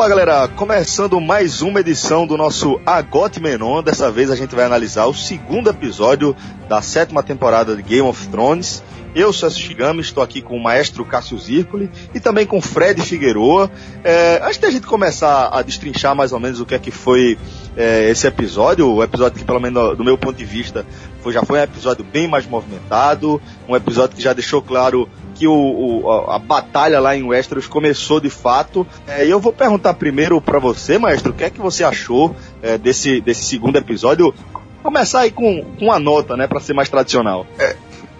Olá galera, começando mais uma edição do nosso Agote Menon. Dessa vez a gente vai analisar o segundo episódio da sétima temporada de Game of Thrones. Eu sou Shigami, estou aqui com o maestro Cássio Zirpoli e também com Fred Figueroa. É, antes da gente começar a destrinchar mais ou menos o que é que foi é, esse episódio, o episódio que, pelo menos do meu ponto de vista, foi, já foi um episódio bem mais movimentado, um episódio que já deixou claro que o, o, a batalha lá em Westeros começou de fato. É, e eu vou perguntar primeiro para você, maestro, o que é que você achou é, desse, desse segundo episódio? Começar aí com, com uma nota, né, para ser mais tradicional. É,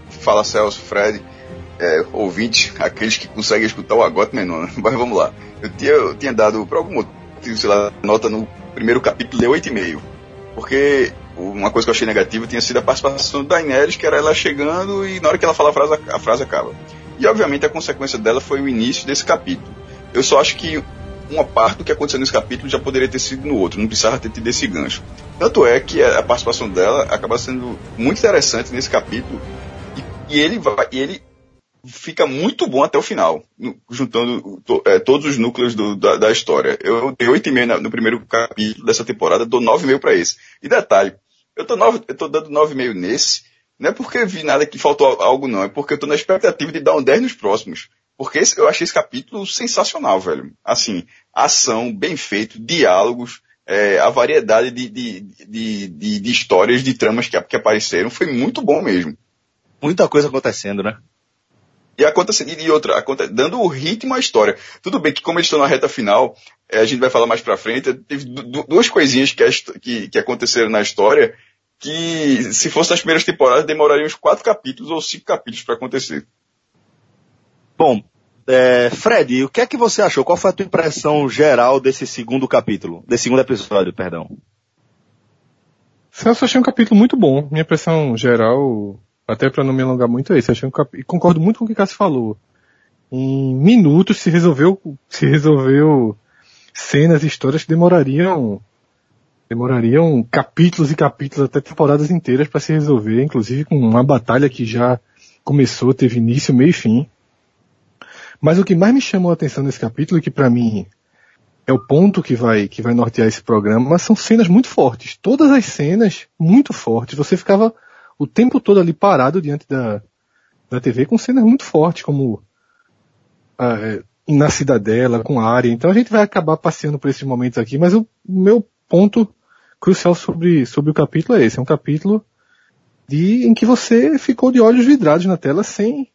fala Celso, Fred, é, ouvinte, aqueles que conseguem escutar o agote menor. Né? Mas vamos lá. Eu tinha, eu tinha dado, por algum motivo, sei lá, nota no primeiro capítulo de 8,5. Porque uma coisa que eu achei negativa tinha sido a participação da Daenerys, que era ela chegando e na hora que ela fala a frase, a frase acaba. E obviamente a consequência dela foi o início desse capítulo. Eu só acho que uma parte do que aconteceu nesse capítulo já poderia ter sido no outro, não precisava ter tido esse gancho. Tanto é que a participação dela acaba sendo muito interessante nesse capítulo e, e ele vai, e ele fica muito bom até o final, no, juntando to, é, todos os núcleos do, da, da, história. Eu dei 8,5 no primeiro capítulo dessa temporada, dou 9,5 para esse. E detalhe, eu tô, nove, eu tô dando 9,5 nesse, não é porque vi nada que faltou algo, não. É porque eu tô na expectativa de dar um 10 nos próximos. Porque esse, eu achei esse capítulo sensacional, velho. Assim, ação, bem feito, diálogos, é, a variedade de, de, de, de, de histórias, de tramas que, que apareceram, foi muito bom mesmo. Muita coisa acontecendo, né? E acontecendo, e outra, aconte, dando o ritmo à história. Tudo bem que como eles estão na reta final, é, a gente vai falar mais pra frente, teve duas coisinhas que, que, que aconteceram na história que se fosse nas primeiras temporadas demoraria uns quatro capítulos ou cinco capítulos para acontecer. Bom, é, Fred, o que é que você achou? Qual foi a tua impressão geral desse segundo capítulo, desse segundo episódio, perdão? Celso, achei um capítulo muito bom. Minha impressão geral, até para não me alongar muito, é isso. Achei um capítulo, concordo muito com o que o Cássio falou. Em minutos se resolveu, se resolveu cenas, histórias que demorariam demorariam capítulos e capítulos, até temporadas inteiras para se resolver, inclusive com uma batalha que já começou, teve início, meio e fim. Mas o que mais me chamou a atenção nesse capítulo, e que para mim é o ponto que vai, que vai nortear esse programa, são cenas muito fortes. Todas as cenas muito fortes. Você ficava o tempo todo ali parado diante da, da TV com cenas muito fortes, como uh, na Cidadela, com a área. Então a gente vai acabar passeando por esses momentos aqui, mas o meu ponto crucial sobre, sobre o capítulo é esse. É um capítulo de, em que você ficou de olhos vidrados na tela sem,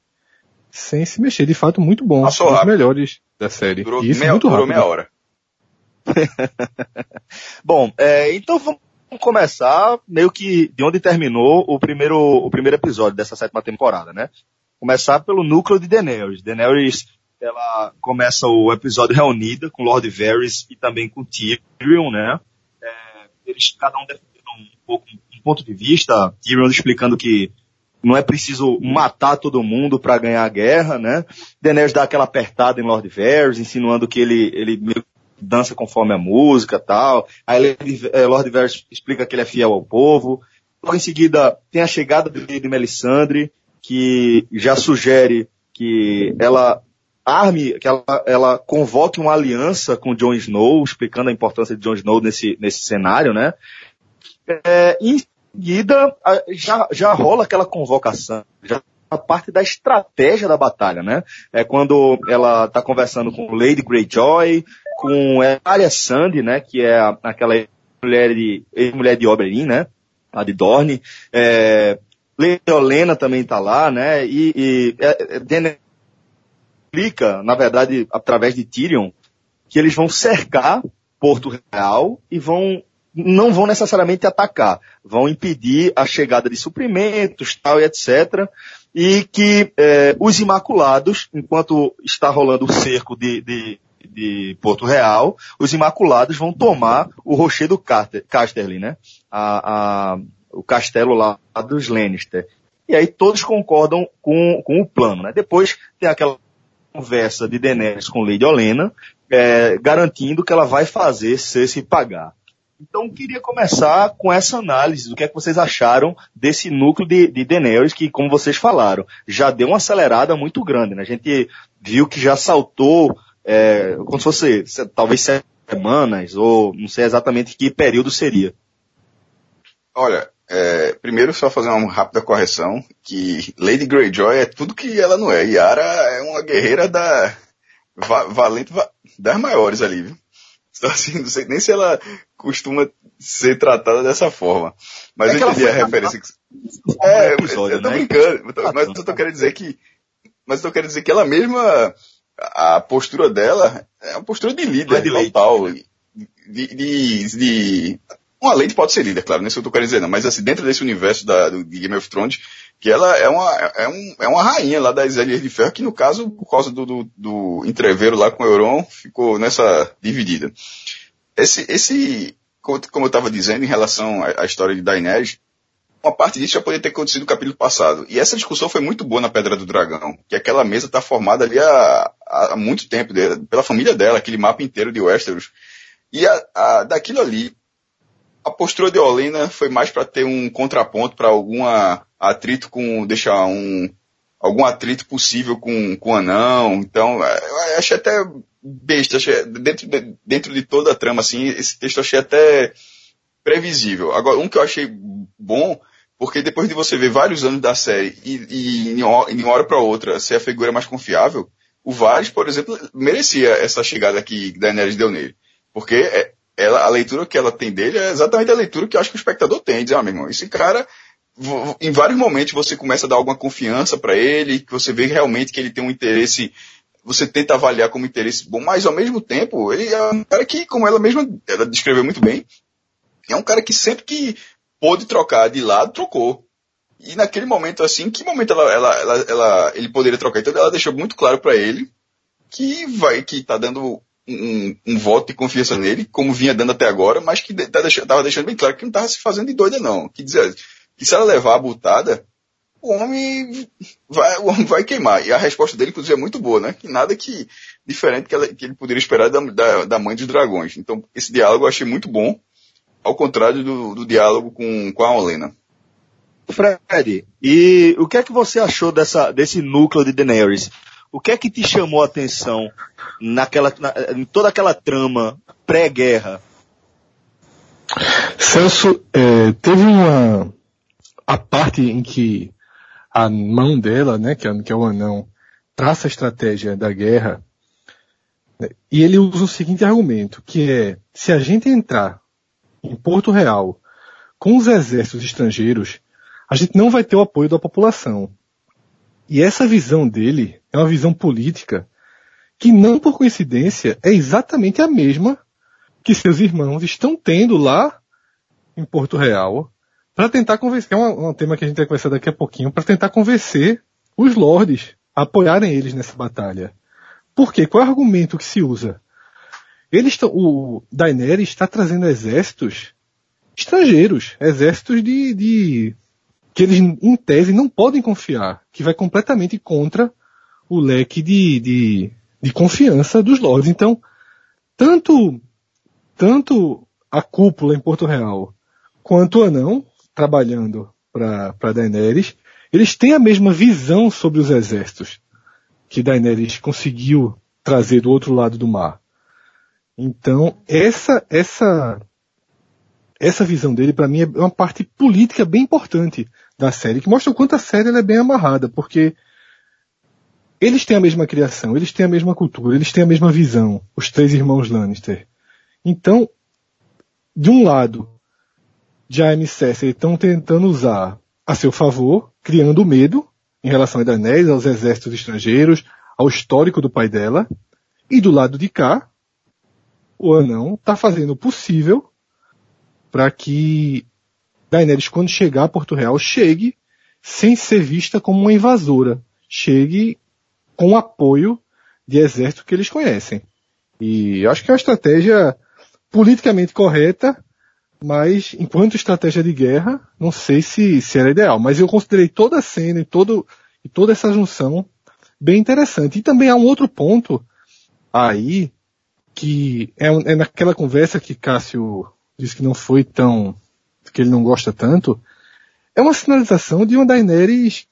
sem se mexer. De fato, muito bom. Passou um dos melhores da série. Durou, Isso, meia, muito durou meia hora. bom, é, então vamos começar meio que de onde terminou o primeiro, o primeiro episódio dessa sétima temporada, né? Começar pelo núcleo de Daenerys. Daenerys, ela começa o episódio reunida com Lord Varys e também com Tyrion, né? Eles cada um defendendo um pouco um ponto de vista, Tyrion explicando que não é preciso matar todo mundo para ganhar a guerra, né? Daenerys dá aquela apertada em Lord Varys, insinuando que ele, ele dança conforme a música tal. Aí eh, Lord Varys explica que ele é fiel ao povo. Logo em seguida tem a chegada de Melisandre, que já sugere que ela arme, que ela, ela convoque uma aliança com Jon Snow, explicando a importância de Jon Snow nesse, nesse cenário, né? É, em seguida, já, já rola aquela convocação, já a parte da estratégia da batalha, né? É quando ela está conversando com Lady Greyjoy, com Arya Sandy, né? Que é aquela mulher de, mulher de Oberyn, né? A de Dorne. É, Leolena também está lá, né? E, e é, é explica, na verdade, através de Tyrion, que eles vão cercar Porto Real e vão não vão necessariamente atacar, vão impedir a chegada de suprimentos, tal e etc. E que é, os Imaculados, enquanto está rolando o cerco de, de, de, Porto Real, os Imaculados vão tomar o rochedo Casterly, né? A, a, o castelo lá dos Lannister. E aí todos concordam com, com o plano, né? Depois tem aquela conversa de Daenerys com Lady Olena, é, garantindo que ela vai fazer se pagar. Então queria começar com essa análise do que é que vocês acharam desse núcleo de, de Daenerys que, como vocês falaram, já deu uma acelerada muito grande. Né? A gente viu que já saltou, é, como se fosse talvez semanas, ou não sei exatamente que período seria. Olha, é, primeiro só fazer uma rápida correção, que Lady Greyjoy é tudo que ela não é. Yara é uma guerreira da va, valente va, das maiores ali, viu? Então, assim, não sei nem se ela costuma ser tratada dessa forma. Mas é eu entendi a referência que... É, episódio, eu tô né? brincando, mas eu tô querendo dizer que mas eu tô querendo dizer que ela mesma a postura dela é uma postura de líder de total. De, de, de, uma lei pode ser líder, claro, não é isso que eu tô querendo dizer, não. Mas assim, dentro desse universo da, do, de Game of Thrones, que ela é uma, é, um, é uma rainha lá das Ilhas de Ferro, que no caso, por causa do, do, do entreveiro lá com o Euron, ficou nessa dividida. Esse, esse, como eu estava dizendo em relação à, à história de Daenerys, uma parte disso já poderia ter acontecido no capítulo passado. E essa discussão foi muito boa na Pedra do Dragão, que aquela mesa está formada ali há, há muito tempo, pela família dela, aquele mapa inteiro de Westeros. E a, a, daquilo ali, a postura de Olena foi mais para ter um contraponto para algum atrito com, deixar um, algum atrito possível com, com anão. Então, eu achei até besta, achei, dentro, de, dentro de toda a trama, assim, esse texto eu achei até previsível. Agora, um que eu achei bom porque depois de você ver vários anos da série e, e em uma hora para outra ser a figura mais confiável, o Vares, por exemplo, merecia essa chegada que Daenerys deu nele. Porque é, ela, a leitura que ela tem dele é exatamente a leitura que eu acho que o espectador tem. Dizer, ah, meu irmão, esse cara, em vários momentos você começa a dar alguma confiança para ele, que você vê realmente que ele tem um interesse, você tenta avaliar como interesse bom, mas ao mesmo tempo, ele é um cara que, como ela mesma, ela descreveu muito bem, é um cara que sempre que pôde trocar de lado, trocou. E naquele momento assim, que momento ela, ela, ela, ela ele poderia trocar? Então ela deixou muito claro para ele que vai, que tá dando um, um, voto de confiança nele, como vinha dando até agora, mas que tá deixando, deixando bem claro que não tava se fazendo de doida não. Que dizia, que se ela levar a butada, o homem vai, o homem vai queimar. E a resposta dele, inclusive, é muito boa, né? Que nada que diferente que, ela, que ele poderia esperar da, da, da mãe dos dragões. Então, esse diálogo eu achei muito bom ao contrário do, do diálogo com, com a Olena. Fred, e o que é que você achou dessa, desse núcleo de Daenerys? O que é que te chamou a atenção naquela, na, em toda aquela trama pré-guerra? Celso, é, teve uma a parte em que a mão dela, né, que é, que é o anão, traça a estratégia da guerra, né, e ele usa o seguinte argumento, que é, se a gente entrar em Porto Real, com os exércitos estrangeiros, a gente não vai ter o apoio da população. E essa visão dele é uma visão política que não por coincidência é exatamente a mesma que seus irmãos estão tendo lá em Porto Real para tentar convencer, é um, um, tema que a gente vai conversar daqui a pouquinho, para tentar convencer os lords a apoiarem eles nessa batalha. Por quê? Qual é o argumento que se usa? Eles o Daenerys está trazendo exércitos estrangeiros, exércitos de, de que eles em tese não podem confiar, que vai completamente contra o leque de, de, de confiança dos lords. Então, tanto tanto a cúpula em Porto Real quanto o anão trabalhando para Daenerys, eles têm a mesma visão sobre os exércitos que Daenerys conseguiu trazer do outro lado do mar. Então, essa, essa, essa visão dele, para mim, é uma parte política bem importante da série, que mostra o quanto a série é bem amarrada, porque eles têm a mesma criação, eles têm a mesma cultura, eles têm a mesma visão, os três irmãos Lannister. Então, de um lado, Jaime e Cersei estão tentando usar a seu favor, criando medo em relação a Daenerys, aos exércitos estrangeiros, ao histórico do pai dela, e do lado de cá, o anão está fazendo o possível para que Daenerys, quando chegar a Porto Real, chegue sem ser vista como uma invasora. Chegue com apoio de exército que eles conhecem. E acho que é uma estratégia politicamente correta, mas enquanto estratégia de guerra, não sei se, se era ideal. Mas eu considerei toda a cena e, todo, e toda essa junção bem interessante. E também há um outro ponto aí que é, é naquela conversa que Cássio disse que não foi tão, que ele não gosta tanto, é uma sinalização de uma Daenerys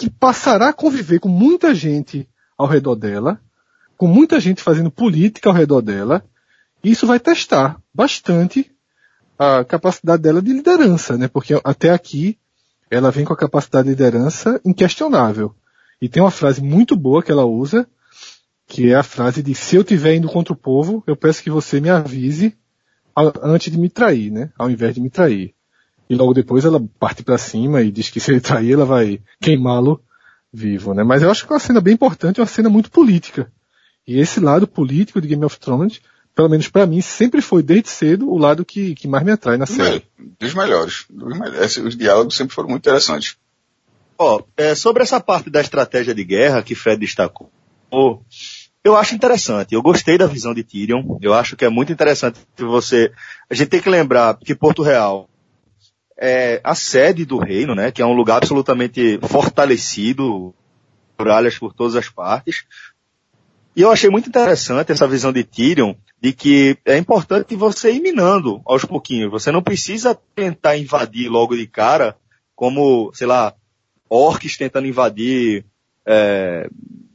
que passará a conviver com muita gente ao redor dela, com muita gente fazendo política ao redor dela, Isso vai testar bastante a capacidade dela de liderança, né? Porque até aqui ela vem com a capacidade de liderança inquestionável. E tem uma frase muito boa que ela usa, que é a frase de se eu estiver indo contra o povo, eu peço que você me avise antes de me trair, né? Ao invés de me trair. E logo depois ela parte para cima e diz que se ele trair, ela vai queimá-lo vivo, né? Mas eu acho que é uma cena bem importante, uma cena muito política. E esse lado político de Game of Thrones, pelo menos para mim, sempre foi desde cedo o lado que, que mais me atrai na série. Dos melhores. Dos melhores. Os diálogos sempre foram muito interessantes. Ó, é, sobre essa parte da estratégia de guerra que Fred destacou, eu acho interessante. Eu gostei da visão de Tyrion. Eu acho que é muito interessante você. A gente tem que lembrar que Porto Real é a sede do reino, né? Que é um lugar absolutamente fortalecido, muralhas por todas as partes. E eu achei muito interessante essa visão de Tyrion de que é importante você ir minando aos pouquinhos. Você não precisa tentar invadir logo de cara, como, sei lá, orcs tentando invadir, é,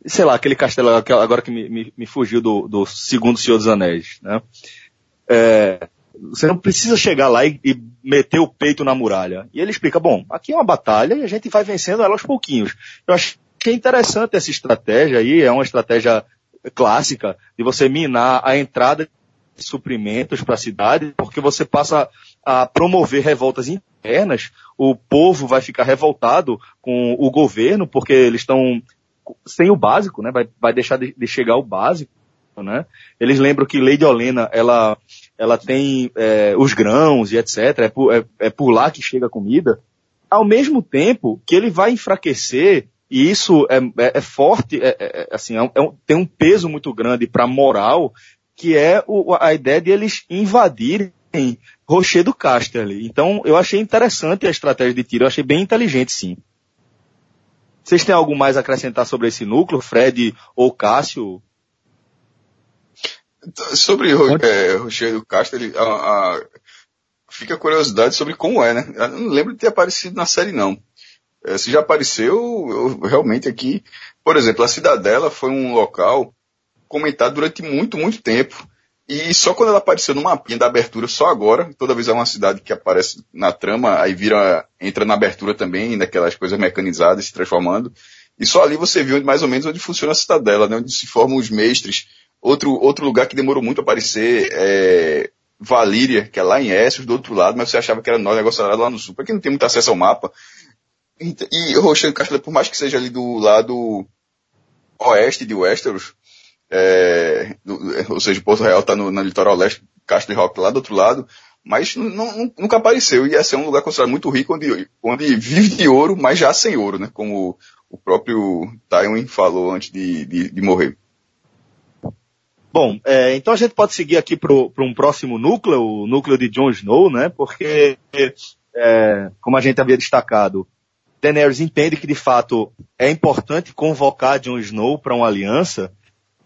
sei lá, aquele castelo agora que me, me, me fugiu do, do, segundo Senhor dos Anéis, né? É, você não precisa chegar lá e, e, meter o peito na muralha. E ele explica, bom, aqui é uma batalha e a gente vai vencendo ela aos pouquinhos. Eu acho que é interessante essa estratégia aí, é uma estratégia clássica de você minar a entrada de suprimentos para a cidade, porque você passa a promover revoltas internas, o povo vai ficar revoltado com o governo, porque eles estão sem o básico, né? Vai, vai deixar de, de, chegar o básico, né? Eles lembram que Lady Olena, ela, ela tem é, os grãos e etc. É por, é, é por lá que chega a comida. Ao mesmo tempo que ele vai enfraquecer e isso é, é, é forte, é, é, é assim, um, tem um peso muito grande para a moral, que é o, a ideia de eles invadirem Rocher do Casterly. Então, eu achei interessante a estratégia de tiro, eu achei bem inteligente, sim. Vocês têm algo mais a acrescentar sobre esse núcleo, Fred ou Cássio? Sobre é, Rocher do Casterly, a, a, fica a curiosidade sobre como é, né? Eu não lembro de ter aparecido na série, não. É, se já apareceu, eu, realmente aqui, por exemplo, a Cidadela foi um local comentado durante muito, muito tempo. E só quando ela apareceu no mapinha da abertura, só agora, toda vez é uma cidade que aparece na trama, aí vira, entra na abertura também, naquelas coisas mecanizadas se transformando. E só ali você viu mais ou menos onde funciona a cidadela, né? Onde se formam os mestres. Outro, outro lugar que demorou muito a aparecer é Valíria, que é lá em Essos, do outro lado, mas você achava que era nós, negócio lá no sul. Pra quem não tem muito acesso ao mapa. E, e Roxane por mais que seja ali do lado oeste de Westeros, é, ou seja, Porto Real está no, no, litoral leste, Castro Rock lá do outro lado, mas nunca apareceu. E ia ser um lugar considerado muito rico, onde, onde vive de ouro, mas já sem ouro, né? Como o próprio Tywin falou antes de, de, de morrer. Bom, é, então a gente pode seguir aqui para um próximo núcleo, o núcleo de Jon Snow, né? Porque, é, como a gente havia destacado, Daenerys entende que de fato é importante convocar Jon Snow para uma aliança,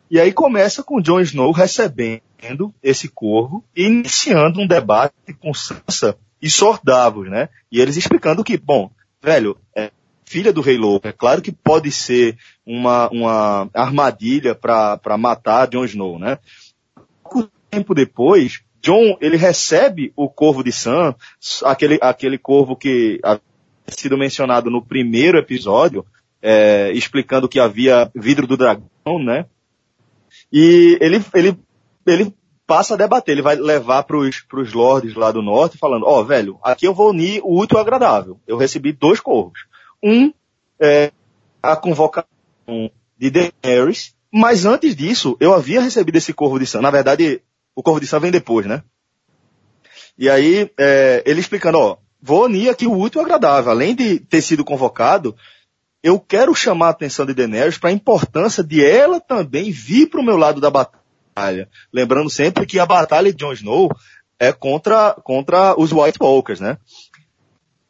e aí começa com Jon Snow recebendo esse corvo e iniciando um debate com Sansa e Sordavos, né? E eles explicando que, bom, velho, é filha do Rei Louco, é claro que pode ser uma, uma armadilha para matar Jon Snow, né? Pouco tempo depois, John, ele recebe o corvo de Sam, aquele, aquele corvo que havia sido mencionado no primeiro episódio, é, explicando que havia vidro do dragão, né? E ele, ele, ele passa a debater, ele vai levar para os lords lá do norte falando, ó, oh, velho, aqui eu vou unir o útil ao agradável. Eu recebi dois corvos. Um é a convocação de Daenerys, mas antes disso, eu havia recebido esse corvo de Sam. Na verdade, o corvo de Sam vem depois, né? E aí, é, ele explicando, ó, vou unir aqui o útil ao agradável. Além de ter sido convocado, eu quero chamar a atenção de Daenerys para a importância de ela também vir para o meu lado da batalha. Lembrando sempre que a batalha de Jon Snow é contra, contra os White Walkers, né?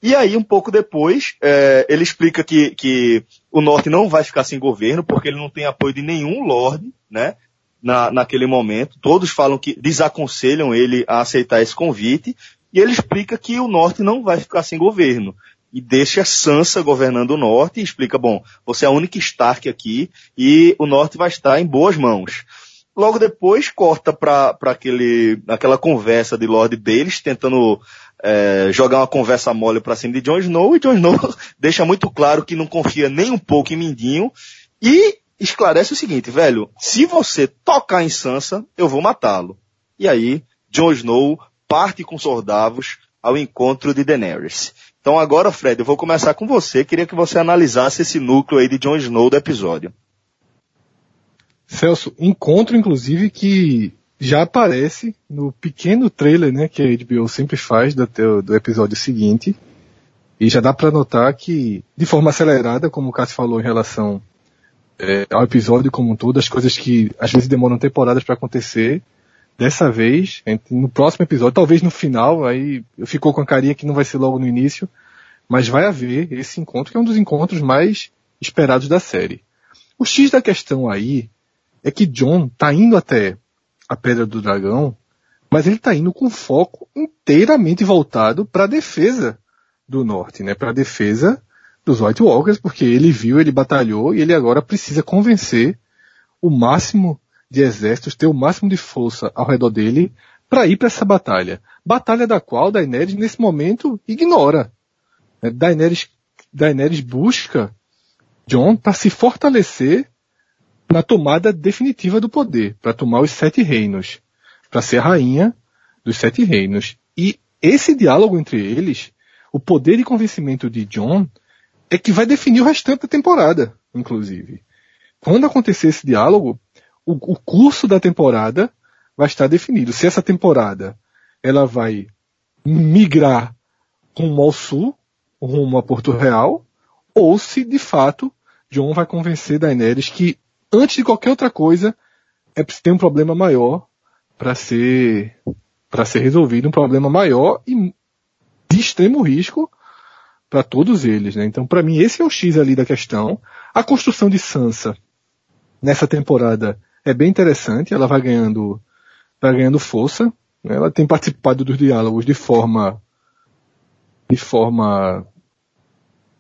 E aí, um pouco depois, é, ele explica que, que o Norte não vai ficar sem governo, porque ele não tem apoio de nenhum Lorde, né? Na, naquele momento. Todos falam que desaconselham ele a aceitar esse convite. E ele explica que o Norte não vai ficar sem governo e deixa Sansa governando o norte e explica, bom, você é a única Stark aqui e o norte vai estar em boas mãos. logo depois corta para aquela conversa de Lord Baelish tentando é, jogar uma conversa mole para cima de Jon Snow e Jon Snow deixa muito claro que não confia nem um pouco em Mindinho e esclarece o seguinte, velho, se você tocar em Sansa, eu vou matá-lo. E aí, Jon Snow parte com soldados ao encontro de Daenerys. Então agora, Fred, eu vou começar com você. Queria que você analisasse esse núcleo aí de Jon Snow do episódio. Celso, encontro inclusive que já aparece no pequeno trailer, né, que a HBO sempre faz do, do episódio seguinte. E já dá para notar que, de forma acelerada, como o Cássio falou em relação é, ao episódio como um todo, as coisas que às vezes demoram temporadas para acontecer, dessa vez, no próximo episódio, talvez no final, aí ficou com a carinha que não vai ser logo no início, mas vai haver esse encontro que é um dos encontros mais esperados da série. O X da questão aí é que John tá indo até a Pedra do Dragão, mas ele tá indo com foco inteiramente voltado para a defesa do norte, né? Para a defesa dos White Walkers, porque ele viu, ele batalhou e ele agora precisa convencer o máximo de exércitos, ter o máximo de força ao redor dele para ir para essa batalha. Batalha da qual Daenerys nesse momento ignora. Né? Daenerys, Daenerys busca John para se fortalecer na tomada definitiva do poder, para tomar os sete reinos, para ser a rainha dos sete reinos. E esse diálogo entre eles, o poder de convencimento de John, é que vai definir o restante da temporada, inclusive. Quando acontecer esse diálogo, o, o curso da temporada vai estar definido. Se essa temporada ela vai migrar rumo ao sul, rumo a Porto Real, ou se de fato John vai convencer Daenerys que antes de qualquer outra coisa é preciso ter um problema maior para ser para ser resolvido, um problema maior e de extremo risco para todos eles, né? Então, para mim esse é o X ali da questão. A construção de Sansa nessa temporada é bem interessante, ela vai ganhando, vai ganhando força, né? ela tem participado dos diálogos de forma, de forma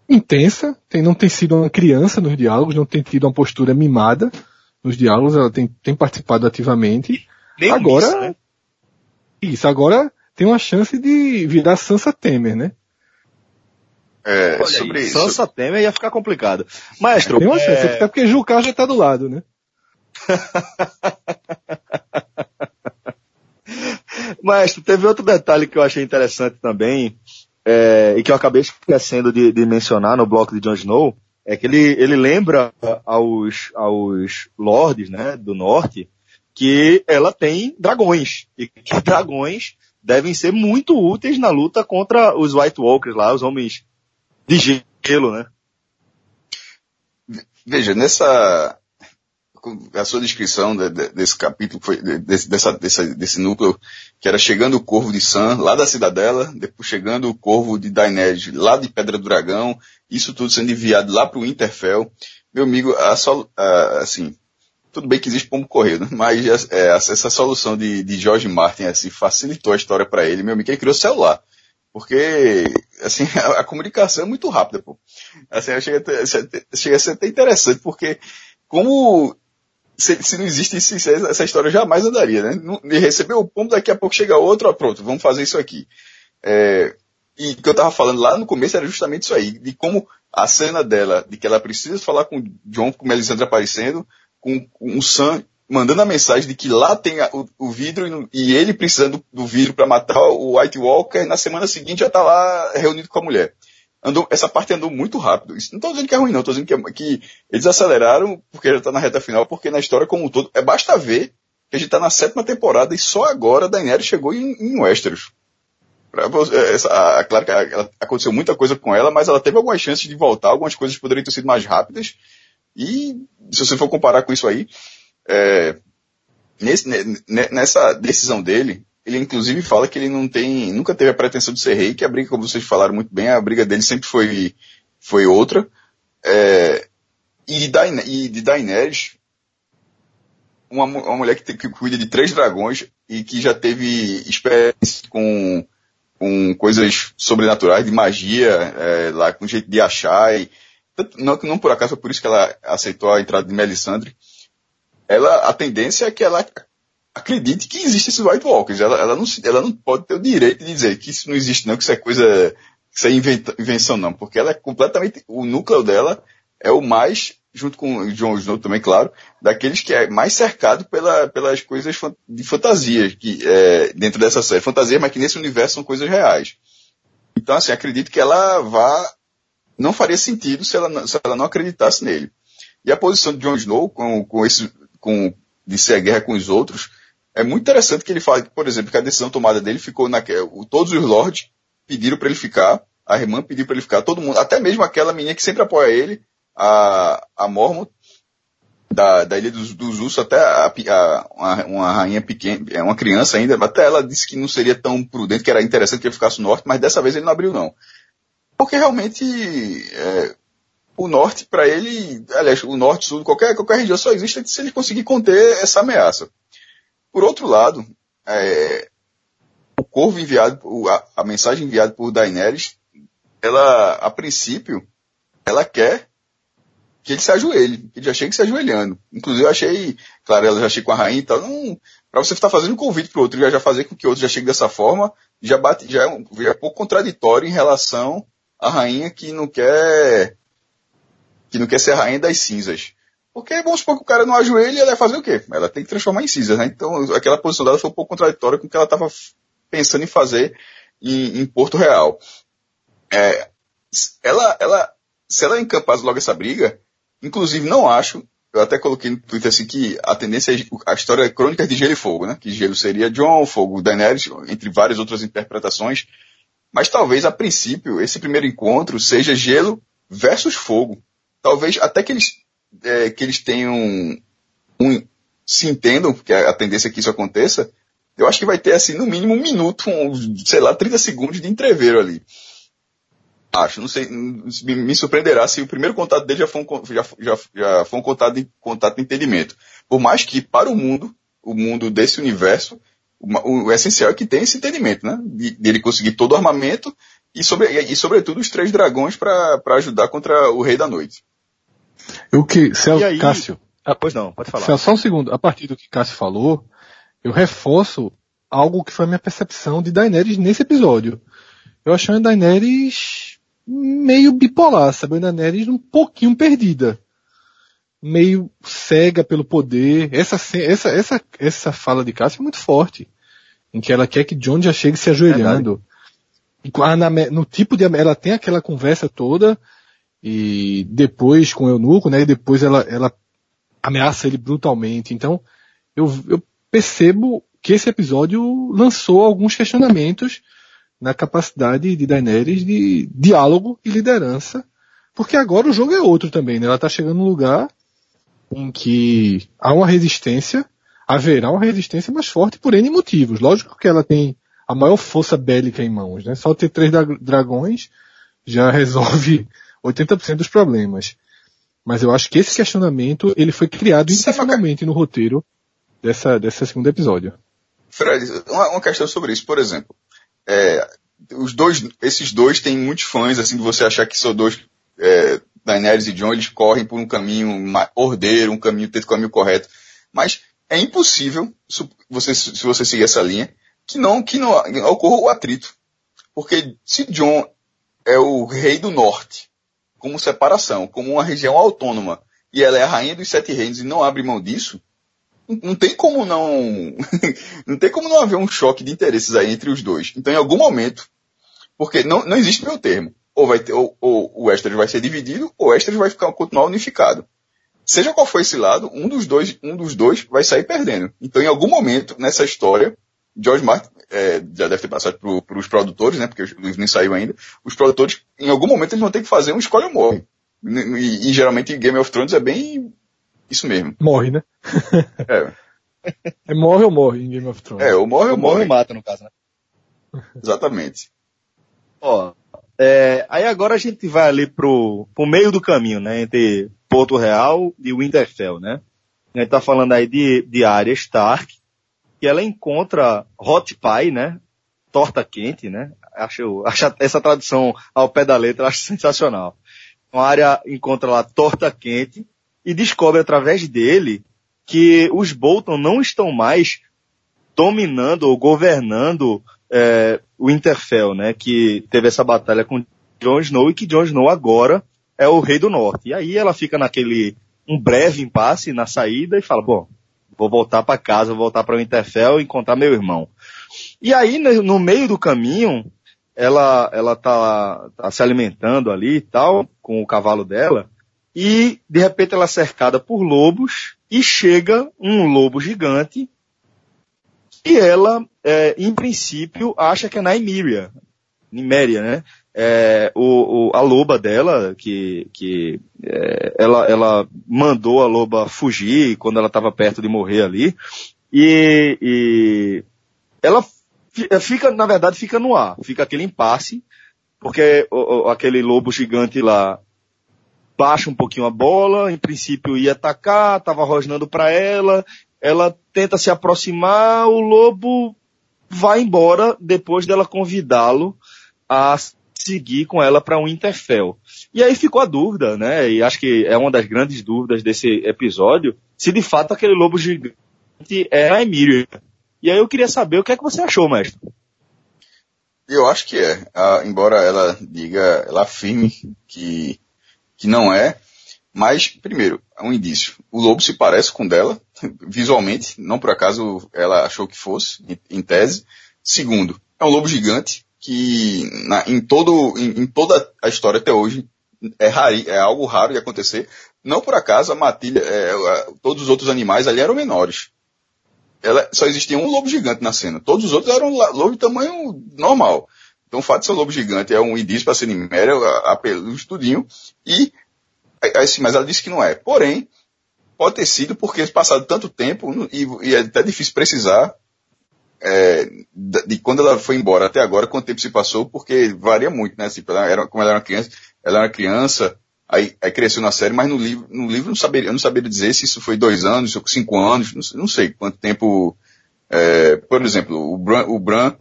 intensa, tem, não tem sido uma criança nos diálogos, não tem tido uma postura mimada nos diálogos, ela tem, tem participado ativamente. Nem agora, isso, né? isso, agora tem uma chance de virar Sansa Temer, né? É, Olha sobre aí, isso. Sansa Temer ia ficar complicado. Maestro. Tem uma chance, é... até porque Jucar já tá do lado, né? Maestro, teve outro detalhe que eu achei interessante também, é, e que eu acabei esquecendo de, de, mencionar no bloco de Jon Snow, é que ele, ele lembra aos, aos lords, né, do norte, que ela tem dragões, e que dragões devem ser muito úteis na luta contra os White Walkers lá, os homens de gelo, né? Veja, nessa, a sua descrição de, de, desse capítulo, foi, desse, dessa, desse, desse núcleo, que era chegando o corvo de Sam, lá da cidadela, depois chegando o corvo de Daenerys, lá de Pedra do Dragão, isso tudo sendo enviado lá para o Winterfell. Meu amigo, a, a, assim, tudo bem que existe pombo correio, né? mas é, essa solução de, de George Martin assim, facilitou a história para ele. Meu amigo, ele criou celular. Porque, assim, a, a, comunicação é muito rápida, pô. Assim, a, chega a ser até interessante, porque como se, se não existisse essa história jamais andaria, né? Ele recebeu o pombo, daqui a pouco chega outro, ó, pronto, vamos fazer isso aqui. É, e o que eu tava falando lá no começo era justamente isso aí, de como a cena dela, de que ela precisa falar com o John, com o Melisandre aparecendo, com, com o Sam mandando a mensagem de que lá tem a, o, o, vidro e, e, ele precisando do vidro para matar o White Walker, na semana seguinte já tá lá reunido com a mulher andou, essa parte andou muito rápido. Isso não estou dizendo que é ruim, não. Estou dizendo que, é, que, eles aceleraram porque já está na reta final, porque na história como um todo, é basta ver que a gente está na sétima temporada e só agora a Daenerys chegou em, em Westeros. Pra, é, essa, a, claro que ela, aconteceu muita coisa com ela, mas ela teve algumas chances de voltar, algumas coisas poderiam ter sido mais rápidas. E se você for comparar com isso aí, é, nesse, nessa decisão dele, ele inclusive fala que ele não tem, nunca teve a pretensão de ser rei, que a briga, como vocês falaram muito bem, a briga dele sempre foi, foi outra. É, e, de Dain, e de Daenerys, uma, uma mulher que, te, que, cuida de três dragões e que já teve experiência com, com coisas sobrenaturais, de magia, é, lá com jeito de achar. E, não, não por acaso, por isso que ela aceitou a entrada de Melisandre. ela, a tendência é que ela acredite que existe esses White Walkers. Ela, ela, não, ela não pode ter o direito de dizer que isso não existe não, que isso é coisa, que isso é inventa, invenção não, porque ela é completamente, o núcleo dela é o mais, junto com o Jon Snow também, claro, daqueles que é mais cercado pela, pelas coisas de fantasia que, é, dentro dessa série. Fantasia, mas que nesse universo são coisas reais. Então, assim, acredito que ela vá, não faria sentido se ela, se ela não acreditasse nele. E a posição de Jon Snow, com, com esse, com, de ser a guerra com os outros, é muito interessante que ele fala, por exemplo, que a decisão tomada dele ficou na, todos os lords pediram para ele ficar, a irmã pediu para ele ficar, todo mundo, até mesmo aquela menina que sempre apoia ele, a, a Mormont, da, da Ilha dos, dos Ursos, até a, a, uma, uma, rainha pequena, é uma criança ainda, até ela disse que não seria tão prudente, que era interessante que ele ficasse no norte, mas dessa vez ele não abriu não. Porque realmente, é, o norte para ele, aliás, o norte, sul, qualquer, qualquer região só existe se ele conseguir conter essa ameaça. Por outro lado, é, o corvo enviado, a, a mensagem enviada por Daenerys, ela, a princípio, ela quer que ele se ajoelhe, que ele já chegue se ajoelhando. Inclusive eu achei, claro, ela já chega com a rainha e tal, não, pra você estar fazendo um convite pro outro, já, já fazer com que o outro já chegue dessa forma, já bate, já é, um, já é pouco contraditório em relação à rainha que não quer, que não quer ser a rainha das cinzas. Porque vamos supor que o cara não ajoelha ela vai fazer o quê? Ela tem que transformar em cinzas, né? Então aquela posição dela foi um pouco contraditória com o que ela estava pensando em fazer em, em Porto Real. É, ela, ela, se ela encampasse logo essa briga, inclusive não acho, eu até coloquei no Twitter assim que a tendência é a história é crônica de Gelo e Fogo, né? Que Gelo seria John, Fogo Daenerys, entre várias outras interpretações. Mas talvez a princípio esse primeiro encontro seja Gelo versus Fogo. Talvez até que eles é, que eles tenham um, se entendam, porque a tendência é que isso aconteça, eu acho que vai ter assim, no mínimo um minuto, um, sei lá, 30 segundos de entreveiro ali. Acho, não sei, me, me surpreenderá se o primeiro contato dele já foi um, já, já, já foi um contato, de, contato de entendimento. Por mais que para o mundo, o mundo desse universo, o, o essencial é que tenha esse entendimento, né? De, de ele conseguir todo o armamento e, sobre, e sobretudo os três dragões para ajudar contra o Rei da Noite. O que, Celso, aí, Cássio. Ah, pois não, pode falar. Celso, só um segundo. A partir do que Cássio falou, eu reforço algo que foi a minha percepção de Daenerys nesse episódio. Eu achei a Daenerys meio bipolar, sabe? A Daenerys um pouquinho perdida. Meio cega pelo poder. Essa, essa, essa, essa fala de Cássio é muito forte. Em que ela quer que John já chegue se ajoelhando. É no tipo de, ela tem aquela conversa toda, e depois com o eunuco, né? E depois ela, ela ameaça ele brutalmente. Então, eu, eu percebo que esse episódio lançou alguns questionamentos na capacidade de Daenerys de diálogo e liderança, porque agora o jogo é outro também, né? Ela está chegando num lugar em que há uma resistência, haverá uma resistência mais forte por N motivos. Lógico que ela tem a maior força bélica em mãos, né? Só ter três dragões já resolve 80% dos problemas. Mas eu acho que esse questionamento, ele foi criado intencionalmente no roteiro dessa, dessa segunda episódio. Fred, uma, uma questão sobre isso, por exemplo. É, os dois, esses dois têm muitos fãs, assim, de você achar que são dois, é, Daenerys e Jon, eles correm por um caminho ordeiro, um caminho, ter o caminho correto. Mas é impossível, se você, se você seguir essa linha, que não, que não ocorra o atrito. Porque se John é o rei do norte, como separação, como uma região autônoma, e ela é a rainha dos sete reinos e não abre mão disso, não tem como não, não tem como não haver um choque de interesses aí entre os dois. Então, em algum momento, porque não, não existe meu termo, ou vai ter, ou, ou o Westeros vai ser dividido, ou o Westeros vai ficar continuar unificado. Seja qual for esse lado, um dos dois, um dos dois vai sair perdendo. Então, em algum momento nessa história, George Martin é, já deve ter passado para os produtores, né? Porque o livro nem saiu ainda. Os produtores, em algum momento, eles vão ter que fazer um escolha ou morre. E, e, geralmente Game of Thrones é bem isso mesmo. Morre, né? é. é morre ou morre em Game of Thrones? É, ou morre ou, ou morre. morre ou mata, no caso, né? Exatamente. Ó, é, aí agora a gente vai ali pro, pro meio do caminho, né? Entre Porto Real e Winterfell, né? A gente tá falando aí de, de Arya Stark, e ela encontra hot pie, né? Torta quente, né? Acho, acho essa tradução ao pé da letra acho sensacional. Então, a área encontra lá torta quente e descobre através dele que os Bolton não estão mais dominando ou governando é, o Interfell, né? Que teve essa batalha com Jon Snow e que Jon Snow agora é o rei do norte. E aí ela fica naquele um breve impasse na saída e fala, bom, vou voltar para casa, vou voltar para o Interfell e encontrar meu irmão. E aí no meio do caminho ela ela tá, tá se alimentando ali e tal com o cavalo dela e de repente ela é cercada por lobos e chega um lobo gigante e ela, é, em princípio, acha que é Nymeria, Niméria, né? É, o, o, a loba dela, que, que é, ela, ela mandou a loba fugir quando ela estava perto de morrer ali, e, e ela fica, na verdade, fica no ar, fica aquele impasse, porque o, o, aquele lobo gigante lá baixa um pouquinho a bola, em princípio ia atacar, estava rosnando para ela, ela tenta se aproximar, o lobo vai embora depois dela convidá-lo a seguir com ela para um Interfell. E aí ficou a dúvida, né? E acho que é uma das grandes dúvidas desse episódio, se de fato aquele lobo gigante é a Emília. E aí eu queria saber o que é que você achou, mestre. Eu acho que é. Ah, embora ela diga, ela afirme que que não é. Mas, primeiro, um indício. O lobo se parece com dela, visualmente, não por acaso ela achou que fosse, em, tese. Segundo, é um lobo gigante que na, em, todo, em, em, toda a história até hoje é, raro, é algo raro de acontecer. Não por acaso a matilha, é, todos os outros animais ali eram menores. Ela, só existia um lobo gigante na cena. Todos os outros eram lobo de tamanho normal. Então o fato de ser um lobo gigante é um indício para ser Niméria, um estudinho, e, assim, mas ela disse que não é. Porém, pode ter sido porque passado tanto tempo, e, e é até difícil precisar, é, de, quando ela foi embora até agora, quanto tempo se passou, porque varia muito, né? Tipo, ela era, como ela era uma criança, ela era uma criança, aí, aí cresceu na série, mas no livro, no livro não saberia, eu não saberia dizer se isso foi dois anos, cinco anos, não, não sei quanto tempo, é, por exemplo, o Bran, o Bran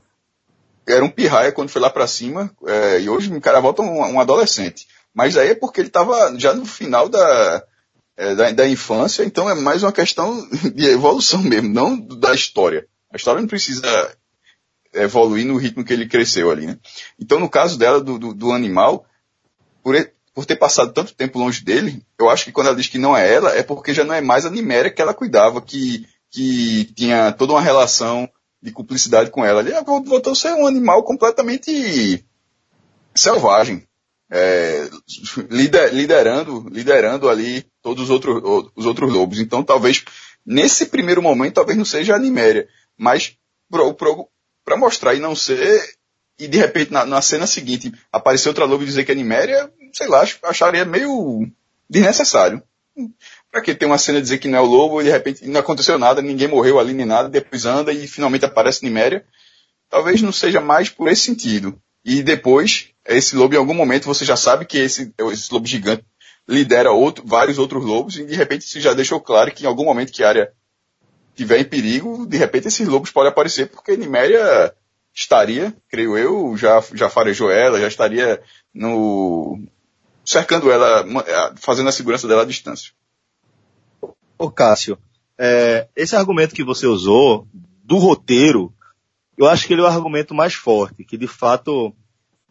era um pirraia quando foi lá para cima, é, e hoje o cara volta um, um, adolescente. Mas aí é porque ele estava já no final da, é, da, da, infância, então é mais uma questão de evolução mesmo, não da história. A história não precisa evoluir no ritmo que ele cresceu ali, né? Então no caso dela, do, do, do animal, por, por ter passado tanto tempo longe dele, eu acho que quando ela diz que não é ela, é porque já não é mais a Niméria que ela cuidava, que, que tinha toda uma relação de cumplicidade com ela. Ele voltou a ser um animal completamente selvagem, é, lider, liderando, liderando ali todos os outros, os outros lobos. Então, talvez nesse primeiro momento, talvez não seja a Niméria, mas para mostrar e não ser e de repente na, na, cena seguinte aparecer outra lobo e dizer que é Niméria, sei lá, acharia meio desnecessário. Pra que ter uma cena dizer que não é o lobo e de repente não aconteceu nada, ninguém morreu ali nem nada, depois anda e finalmente aparece Niméria? Talvez não seja mais por esse sentido. E depois, esse lobo em algum momento você já sabe que esse, esse lobo gigante lidera outro, vários outros lobos e de repente se já deixou claro que em algum momento que a área tiver em perigo, de repente esses lobos podem aparecer porque Niméria estaria, creio eu, já, já farejou ela, já estaria no, cercando ela, fazendo a segurança dela à distância. Ô Cássio, é, esse argumento que você usou do roteiro, eu acho que ele é o argumento mais forte, que de fato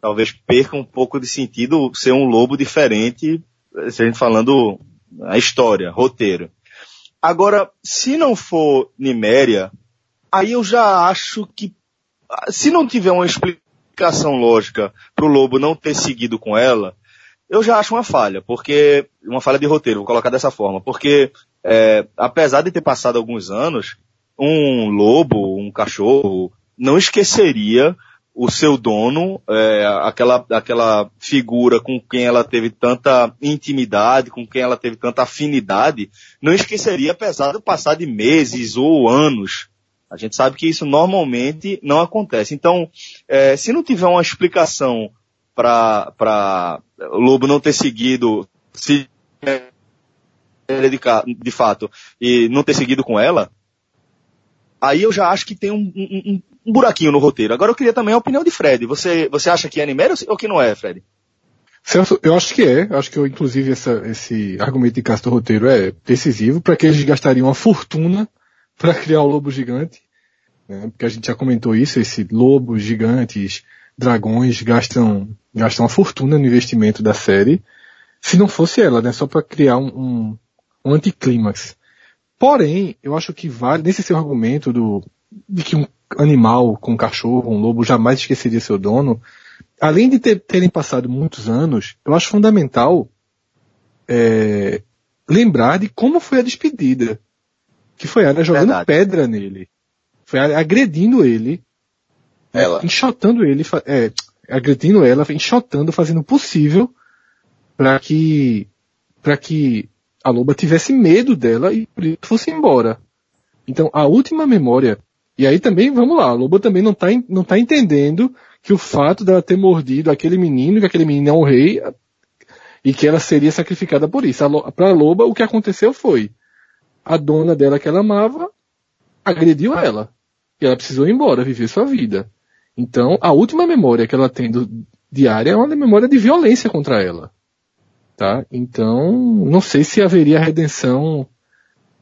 talvez perca um pouco de sentido ser um lobo diferente, se a gente falando a história, roteiro. Agora, se não for Niméria, aí eu já acho que se não tiver uma explicação lógica para o lobo não ter seguido com ela, eu já acho uma falha, porque uma falha de roteiro, vou colocar dessa forma, porque é, apesar de ter passado alguns anos, um lobo, um cachorro, não esqueceria o seu dono, é, aquela, aquela figura com quem ela teve tanta intimidade, com quem ela teve tanta afinidade, não esqueceria apesar de passar de meses ou anos. A gente sabe que isso normalmente não acontece. Então, é, se não tiver uma explicação para o Lobo não ter seguido, se de, de fato, e não ter seguido com ela, aí eu já acho que tem um, um, um, buraquinho no roteiro. Agora eu queria também a opinião de Fred. Você, você acha que é Animério ou que não é, Fred? Celso, eu acho que é. Acho que eu, inclusive essa, esse argumento de Castro Roteiro é decisivo para que eles gastariam uma fortuna para criar o lobo gigante. Né? Porque a gente já comentou isso, esse lobos gigantes, dragões gastam, gastam uma fortuna no investimento da série. Se não fosse ela, né? Só para criar um, um, um anticlímax. Porém, eu acho que vale, nesse seu argumento do, de que um animal, com um cachorro, um lobo, jamais esqueceria seu dono, além de ter, terem passado muitos anos, eu acho fundamental é, lembrar de como foi a despedida. Que foi ela jogando Verdade. pedra nele. Foi agredindo ele. Né, ela. Enxotando ele, é, agredindo ela, enxotando, fazendo o possível para que, para que a loba tivesse medo dela e fosse embora. Então, a última memória, e aí também, vamos lá, a loba também não tá, não tá entendendo que o fato dela ter mordido aquele menino, que aquele menino é um rei, e que ela seria sacrificada por isso. Para a loba, o que aconteceu foi, a dona dela que ela amava, agrediu ela. E ela precisou ir embora, viver sua vida. Então, a última memória que ela tem do, diária é uma memória de violência contra ela. Tá? Então, não sei se haveria redenção.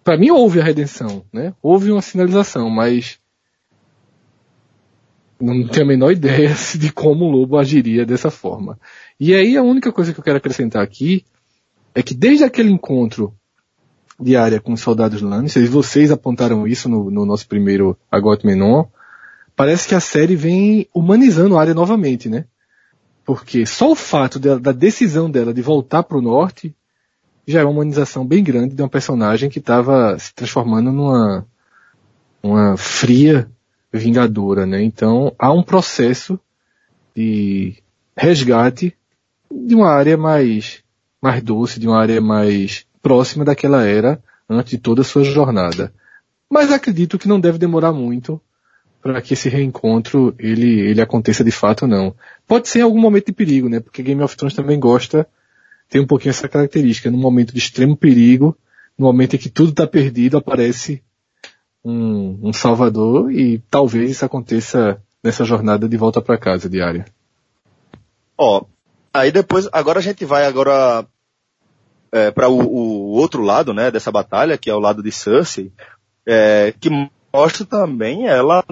Para mim houve a redenção, né? Houve uma sinalização, mas não tenho a menor ideia de como o lobo agiria dessa forma. E aí a única coisa que eu quero acrescentar aqui é que desde aquele encontro diária com os soldados Lannister, e vocês apontaram isso no, no nosso primeiro Agot Menon, parece que a série vem humanizando a área novamente, né? Porque só o fato da decisão dela de voltar para o norte já é uma humanização bem grande de uma personagem que estava se transformando numa uma fria vingadora, né? Então há um processo de resgate de uma área mais mais doce, de uma área mais próxima daquela era antes de toda a sua jornada. Mas acredito que não deve demorar muito para que esse reencontro ele, ele aconteça de fato não. Pode ser em algum momento de perigo, né? Porque Game of Thrones também gosta, tem um pouquinho essa característica. No momento de extremo perigo, no momento em que tudo está perdido, aparece um, um salvador e talvez isso aconteça nessa jornada de volta para casa diária. Ó, aí depois, agora a gente vai agora é, para o, o, outro lado, né, dessa batalha, que é o lado de Cersei, é, que mostra também ela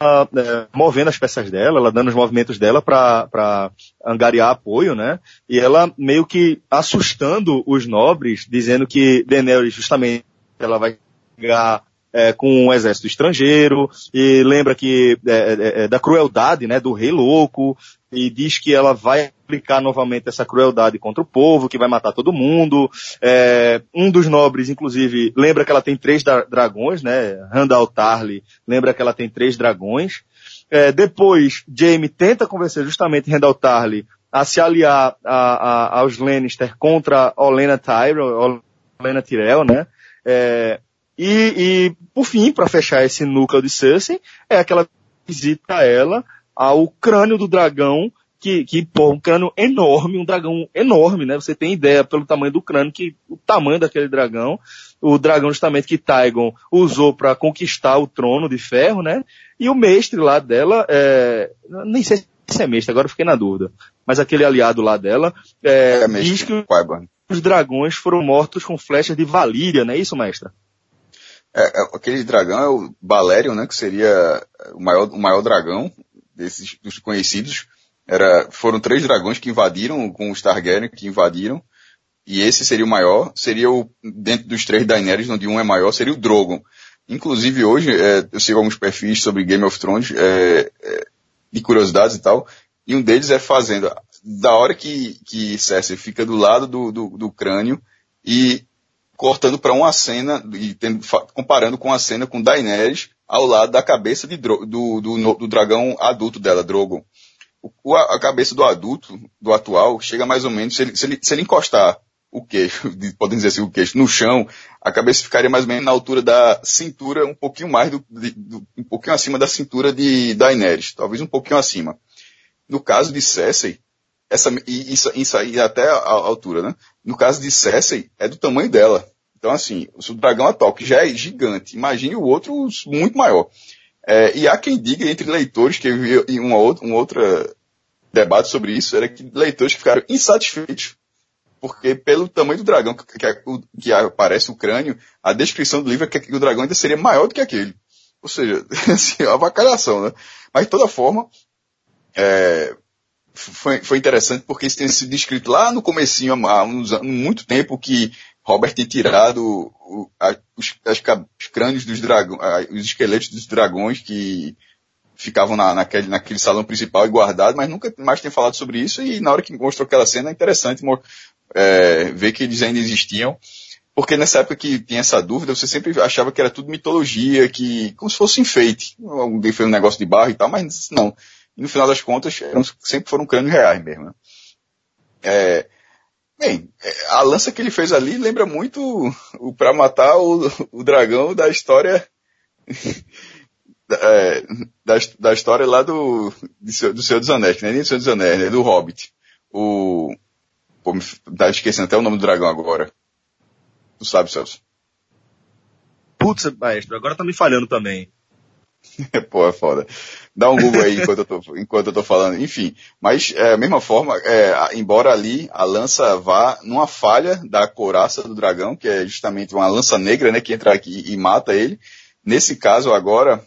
é, movendo as peças dela, ela dando os movimentos dela para angariar apoio, né? E ela meio que assustando os nobres, dizendo que Daenerys justamente ela vai pegar é, com um exército estrangeiro, e lembra que é, é, é, da crueldade né, do rei louco, e diz que ela vai aplicar novamente essa crueldade contra o povo, que vai matar todo mundo. É, um dos nobres, inclusive, lembra que ela tem três dragões, né? Randall Tarly lembra que ela tem três dragões. É, depois, Jaime tenta convencer justamente Randall Tarly a se aliar a, a, aos Lannister contra Olena Tyrell, Olena Tyrell, né? É, e, e por fim, para fechar esse núcleo de Cersei, é aquela visita a ela ao crânio do dragão, que, que pô, um crânio enorme, um dragão enorme, né? Você tem ideia pelo tamanho do crânio, que o tamanho daquele dragão, o dragão justamente que Tygon usou para conquistar o trono de ferro, né? E o mestre lá dela, é, nem sei se é mestre, agora fiquei na dúvida, mas aquele aliado lá dela, é, é diz que os dragões foram mortos com flechas de Valíria, não é isso, mestre? É, é, aquele dragão é o Balerion, né? Que seria o maior, o maior dragão desses dos conhecidos. Era, foram três dragões que invadiram com os Targaryen, que invadiram. E esse seria o maior. Seria o, dentro dos três Daenerys, onde um é maior, seria o Drogon. Inclusive hoje, é, eu sigo alguns perfis sobre Game of Thrones, é, é, de curiosidades e tal. E um deles é fazendo, da hora que, que Cersei fica do lado do, do, do crânio e cortando para uma cena e tendo, comparando com a cena com Daenerys ao lado da cabeça de, do, do, do, dragão adulto dela, Drogon. O, a, cabeça do adulto, do atual, chega mais ou menos, se ele, se ele, se ele encostar o queixo, podemos dizer assim, o queixo, no chão, a cabeça ficaria mais ou menos na altura da cintura, um pouquinho mais do, do um pouquinho acima da cintura de Daenerys, talvez um pouquinho acima. No caso de Cersei, essa, isso, isso aí até a, a, altura, né? No caso de Cersei, é do tamanho dela. Então, assim, o dragão atual, que já é gigante, imagine o outro muito maior. É, e há quem diga entre leitores que uma outra, uma outra debate sobre isso era que leitores ficaram insatisfeitos porque pelo tamanho do dragão que, que, que, aparece o crânio, a descrição do livro é que o dragão ainda seria maior do que aquele. Ou seja, assim, é uma avacalhação, né? Mas de toda forma, é, foi, foi interessante porque isso tem sido descrito lá no comecinho, há uns, muito tempo, que Robert tinha tirado o, a, os, as, os, crânios dos dragões, os esqueletos dos dragões que ficavam na, naquele, naquele salão principal e guardados, mas nunca mais tem falado sobre isso e na hora que mostrou aquela cena é interessante é, ver que eles ainda existiam. Porque nessa época que tinha essa dúvida, você sempre achava que era tudo mitologia, que como se fosse enfeite. Alguém fez um negócio de barro e tal, mas não. E no final das contas, eram, sempre foram crânios reais mesmo. Né? É, bem, é, a lança que ele fez ali lembra muito o para matar o, o, dragão da história é, da, da, história lá do, do Senhor dos Anéis, que nem do Senhor dos Anéis, né? do Hobbit. O, Pô, me tá esquecendo até o nome do dragão agora. Tu sabe, Celso? Putz, maestro, agora tá me falhando também. Pô, é foda. Dá um Google aí enquanto eu tô, enquanto eu tô falando. Enfim, mas é, mesma forma, é, embora ali a lança vá numa falha da couraça do dragão, que é justamente uma lança negra, né, que entra aqui e mata ele. Nesse caso agora,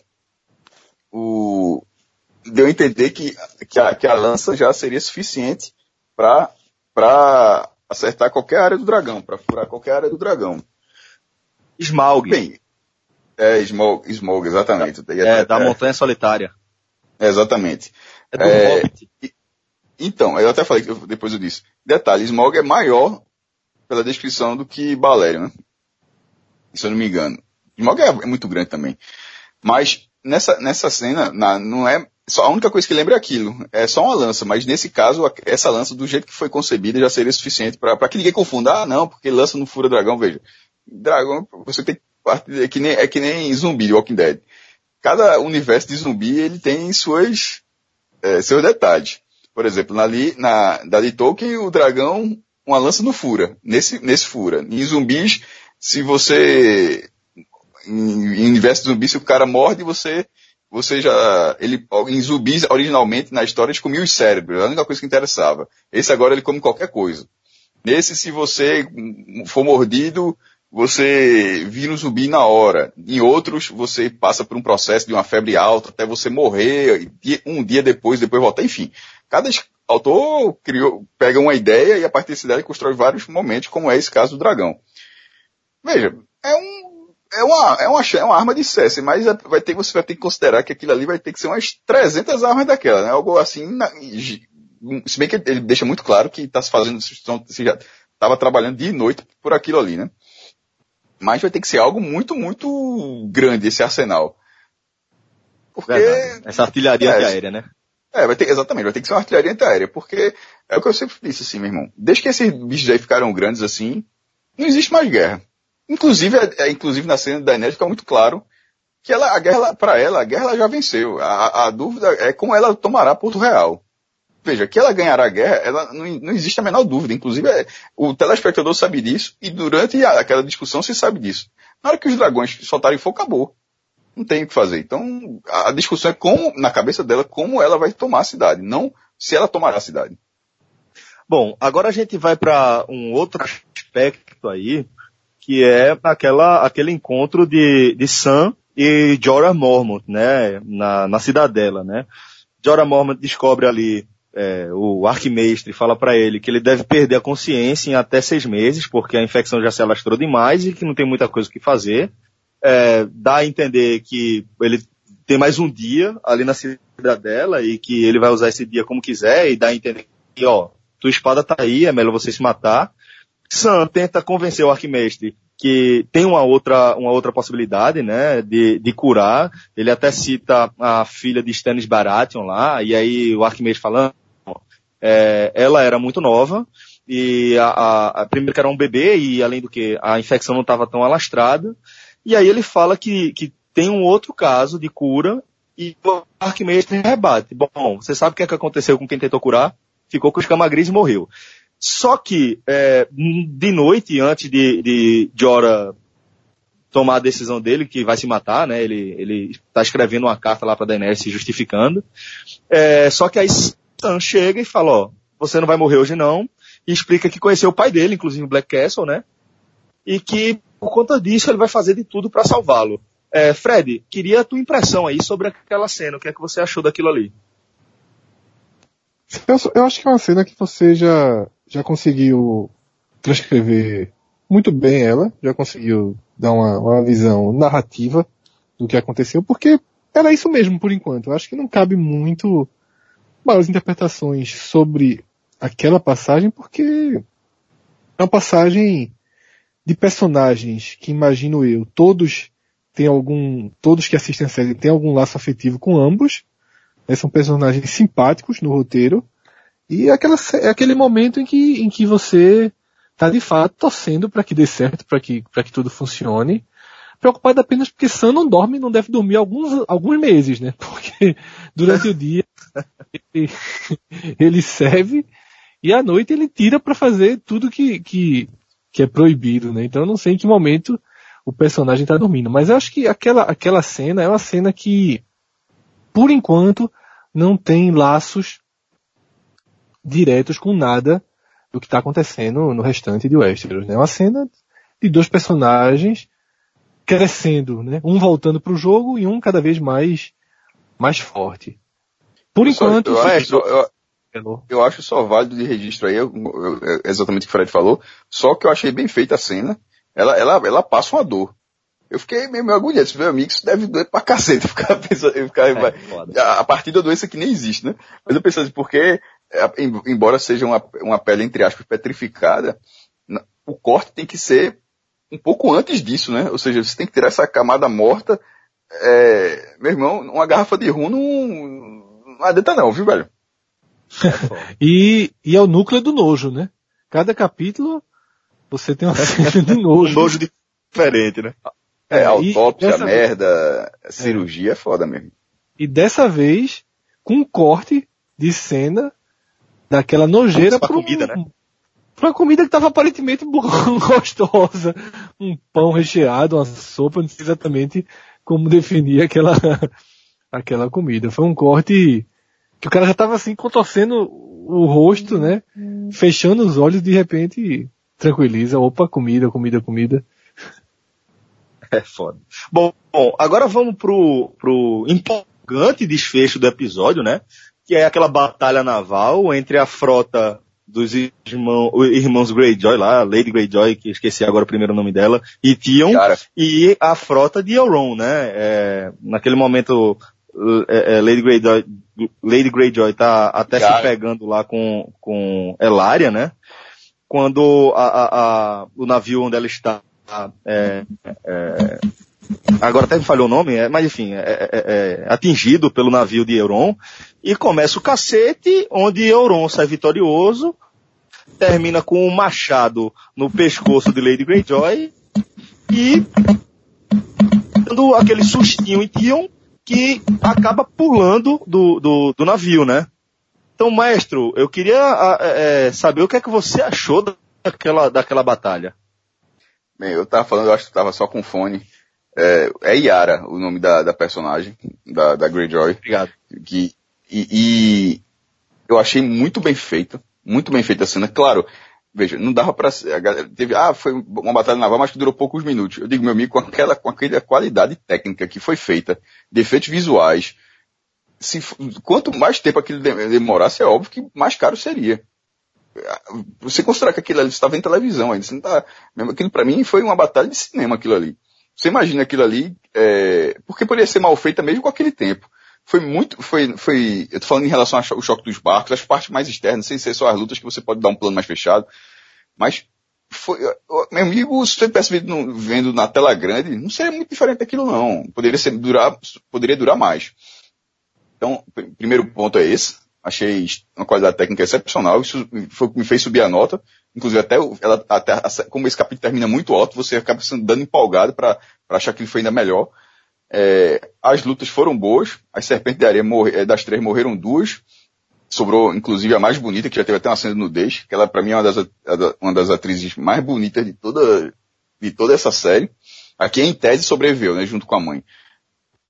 o, deu a entender que, que, a, que a lança já seria suficiente para para acertar qualquer área do dragão, para furar qualquer área do dragão. Smaug. Bem, é, Smaug, Smaug exatamente. É, da é, Montanha Solitária. É, exatamente. É do é, Hobbit. Então, eu até falei que depois eu disse. Detalhe, Smaug é maior pela descrição do que Balério, né? Se eu não me engano. Smaug é, é muito grande também. Mas nessa, nessa cena, na, não é só a única coisa que lembra é aquilo. É só uma lança, mas nesse caso, essa lança, do jeito que foi concebida, já seria suficiente para que ninguém confunda. Ah, não, porque lança não fura dragão, veja. Dragão, você tem é que nem, é que nem zumbi, Walking Dead. Cada universo de zumbi, ele tem suas, é, seus detalhes. Por exemplo, na, na, da de Tolkien, o dragão, uma lança não fura. Nesse, nesse fura. Em zumbis, se você, em, em universo de zumbi, se o cara morde, você você já, ele, em zumbis, originalmente, na história, eles comiam os cérebros, a única coisa que interessava. Esse agora ele come qualquer coisa. Nesse, se você for mordido, você vira um zumbi na hora. Em outros, você passa por um processo de uma febre alta até você morrer, um dia depois, depois voltar, enfim. Cada autor criou, pega uma ideia e a partir dessa ideia constrói vários momentos, como é esse caso do dragão. Veja, é um é uma, é uma, é uma arma de CS, mas é, vai ter, você vai ter que considerar que aquilo ali vai ter que ser umas 300 armas daquela, né? Algo assim, na, se bem que ele deixa muito claro que está se fazendo, se já estava trabalhando dia e noite por aquilo ali, né? Mas vai ter que ser algo muito, muito grande esse arsenal. Porque... Verdade. Essa artilharia é, antiaérea, né? É, vai ter, exatamente, vai ter que ser uma artilharia antiaérea, porque é o que eu sempre disse assim, meu irmão. Desde que esses bichos aí ficaram grandes assim, não existe mais guerra. Inclusive, é, é, inclusive na cena da Inês fica muito claro que ela, a guerra, para ela, a guerra ela já venceu. A, a, dúvida é como ela tomará Porto Real. Veja, que ela ganhará a guerra, ela não, não existe a menor dúvida. Inclusive, é, o telespectador sabe disso e durante a, aquela discussão se sabe disso. Na hora que os dragões soltarem fogo, acabou. Não tem o que fazer. Então, a, a discussão é como, na cabeça dela, como ela vai tomar a cidade, não se ela tomará a cidade. Bom, agora a gente vai para um outro aspecto aí, que é aquela, aquele encontro de, de Sam e Jorah Mormont, né, na, na cidadela, né. Jorah Mormont descobre ali, é, o arquimestre fala para ele que ele deve perder a consciência em até seis meses, porque a infecção já se alastrou demais e que não tem muita coisa que fazer. É, dá a entender que ele tem mais um dia ali na cidadela e que ele vai usar esse dia como quiser e dá a entender que, ó, tua espada tá aí, é melhor você se matar. Sam tenta convencer o Arquimestre que tem uma outra, uma outra possibilidade, né, de, de curar. Ele até cita a filha de Stannis Baratheon lá, e aí o Arquimestre falando, é, ela era muito nova, e a, a, a, primeiro que era um bebê, e além do que a infecção não estava tão alastrada, e aí ele fala que, que tem um outro caso de cura, e o Arquimestre rebate. Bom, você sabe o que, é que aconteceu com quem tentou curar? Ficou com os camagris e morreu. Só que, é, de noite, antes de, de Jora tomar a decisão dele, que vai se matar, né? Ele, ele tá escrevendo uma carta lá para Daenerys se justificando. É, só que aí Sam chega e fala, ó, você não vai morrer hoje não, e explica que conheceu o pai dele, inclusive o Black Castle, né? E que por conta disso ele vai fazer de tudo para salvá-lo. É, Fred, queria a tua impressão aí sobre aquela cena, o que é que você achou daquilo ali? Eu, eu acho que é uma cena que você já, já conseguiu transcrever muito bem ela, já conseguiu dar uma, uma visão narrativa do que aconteceu, porque era isso mesmo por enquanto. Eu acho que não cabe muito maiores interpretações sobre aquela passagem, porque é uma passagem de personagens que imagino eu, todos têm algum, todos que assistem a série têm algum laço afetivo com ambos, né, são personagens simpáticos no roteiro, e é aquela, é aquele momento em que, em que você está de fato torcendo para que dê certo, para que, para que tudo funcione, preocupado apenas porque Sam não dorme, não deve dormir alguns, alguns meses, né? Porque durante o dia ele, serve e à noite ele tira para fazer tudo que, que, que é proibido, né? Então eu não sei em que momento o personagem está dormindo, mas eu acho que aquela, aquela cena é uma cena que, por enquanto, não tem laços diretos com nada do que está acontecendo no restante de Westeros, né? É uma cena de dois personagens crescendo, né? Um voltando para o jogo e um cada vez mais mais forte. Por enquanto, eu, acho, eu, eu, acho só válido de registro aí, eu, exatamente o que o Fred falou, só que eu achei bem feita a cena. Ela, ela, ela passa uma dor. Eu fiquei meio, meio agoniado. Meu amigo, isso deve doer pra cacete. Ficar pensando, ficar, é, a, a partir da doença que nem existe, né? Mas eu pensando assim, porque, é, embora seja uma, uma pele, entre aspas, petrificada, o corte tem que ser um pouco antes disso, né? Ou seja, você tem que tirar essa camada morta. É, meu irmão, uma garrafa de rum não, não adianta não, viu, velho? e, e é o núcleo do nojo, né? Cada capítulo você tem uma cena de nojo. um nojo diferente, né? É, autópsia, dessa... merda, cirurgia é. é foda mesmo. E dessa vez, com um corte de cena daquela nojeira pra comida, né? Uma comida que estava aparentemente gostosa. Um pão recheado, uma sopa, não sei exatamente como definir aquela, aquela comida. Foi um corte que o cara já estava assim contorcendo o rosto, né? Fechando os olhos de repente tranquiliza. Opa, comida, comida, comida. É foda. Bom, bom, agora vamos pro, pro empolgante desfecho do episódio, né? Que é aquela batalha naval entre a frota dos irmão, irmãos Greyjoy lá, Lady Greyjoy, que esqueci agora o primeiro nome dela, e Tion, Cara. e a frota de Euron, né? É, naquele momento, é, é, Lady Greyjoy, Lady Greyjoy tá até Cara. se pegando lá com, com Elaria, né? Quando a, a, a, o navio onde ela está, é, é, agora até me falhou o nome, é, mas enfim, é, é, é, atingido pelo navio de Euron, e começa o cacete, onde Euron sai vitorioso, termina com um machado no pescoço de Lady Greyjoy, e dando aquele sustinho em Tion, que acaba pulando do, do, do navio, né? Então, maestro, eu queria é, saber o que é que você achou daquela, daquela batalha. Bem, eu tava falando, eu acho que tava só com fone. É, é Yara o nome da, da personagem, da, da Greyjoy. Obrigado. Que, e, e, eu achei muito bem feita, muito bem feita a cena. Claro, veja, não dava pra, teve, ah, foi uma batalha naval, mas que durou poucos minutos. Eu digo, meu amigo, com aquela, com aquela qualidade técnica que foi feita, de efeitos visuais, se, quanto mais tempo aquilo demorasse, é óbvio que mais caro seria você considerar que aquilo ali estava em televisão ainda, você não tá, aquilo para mim foi uma batalha de cinema aquilo ali. Você imagina aquilo ali, é, porque poderia ser mal feita mesmo com aquele tempo. Foi muito, foi, foi, eu tô falando em relação ao choque dos barcos, as partes mais externas, sem ser só as lutas que você pode dar um plano mais fechado, mas foi, meu amigo, se você tivesse vendo, vendo na tela grande, não seria muito diferente daquilo não. Poderia ser, durar, poderia durar mais. Então, primeiro ponto é esse. Achei uma qualidade técnica excepcional. Isso foi, me fez subir a nota. Inclusive, até, ela, até como esse capítulo termina muito alto, você acaba sendo dando empolgado para achar que ele foi ainda melhor. É, as lutas foram boas. As serpentes de areia morre, é, das três morreram duas. Sobrou, inclusive, a mais bonita, que já teve até uma cena de nudez, que ela, para mim, é uma das, uma das atrizes mais bonitas de toda, de toda essa série. Aqui, em tese, sobreviveu, né, junto com a mãe.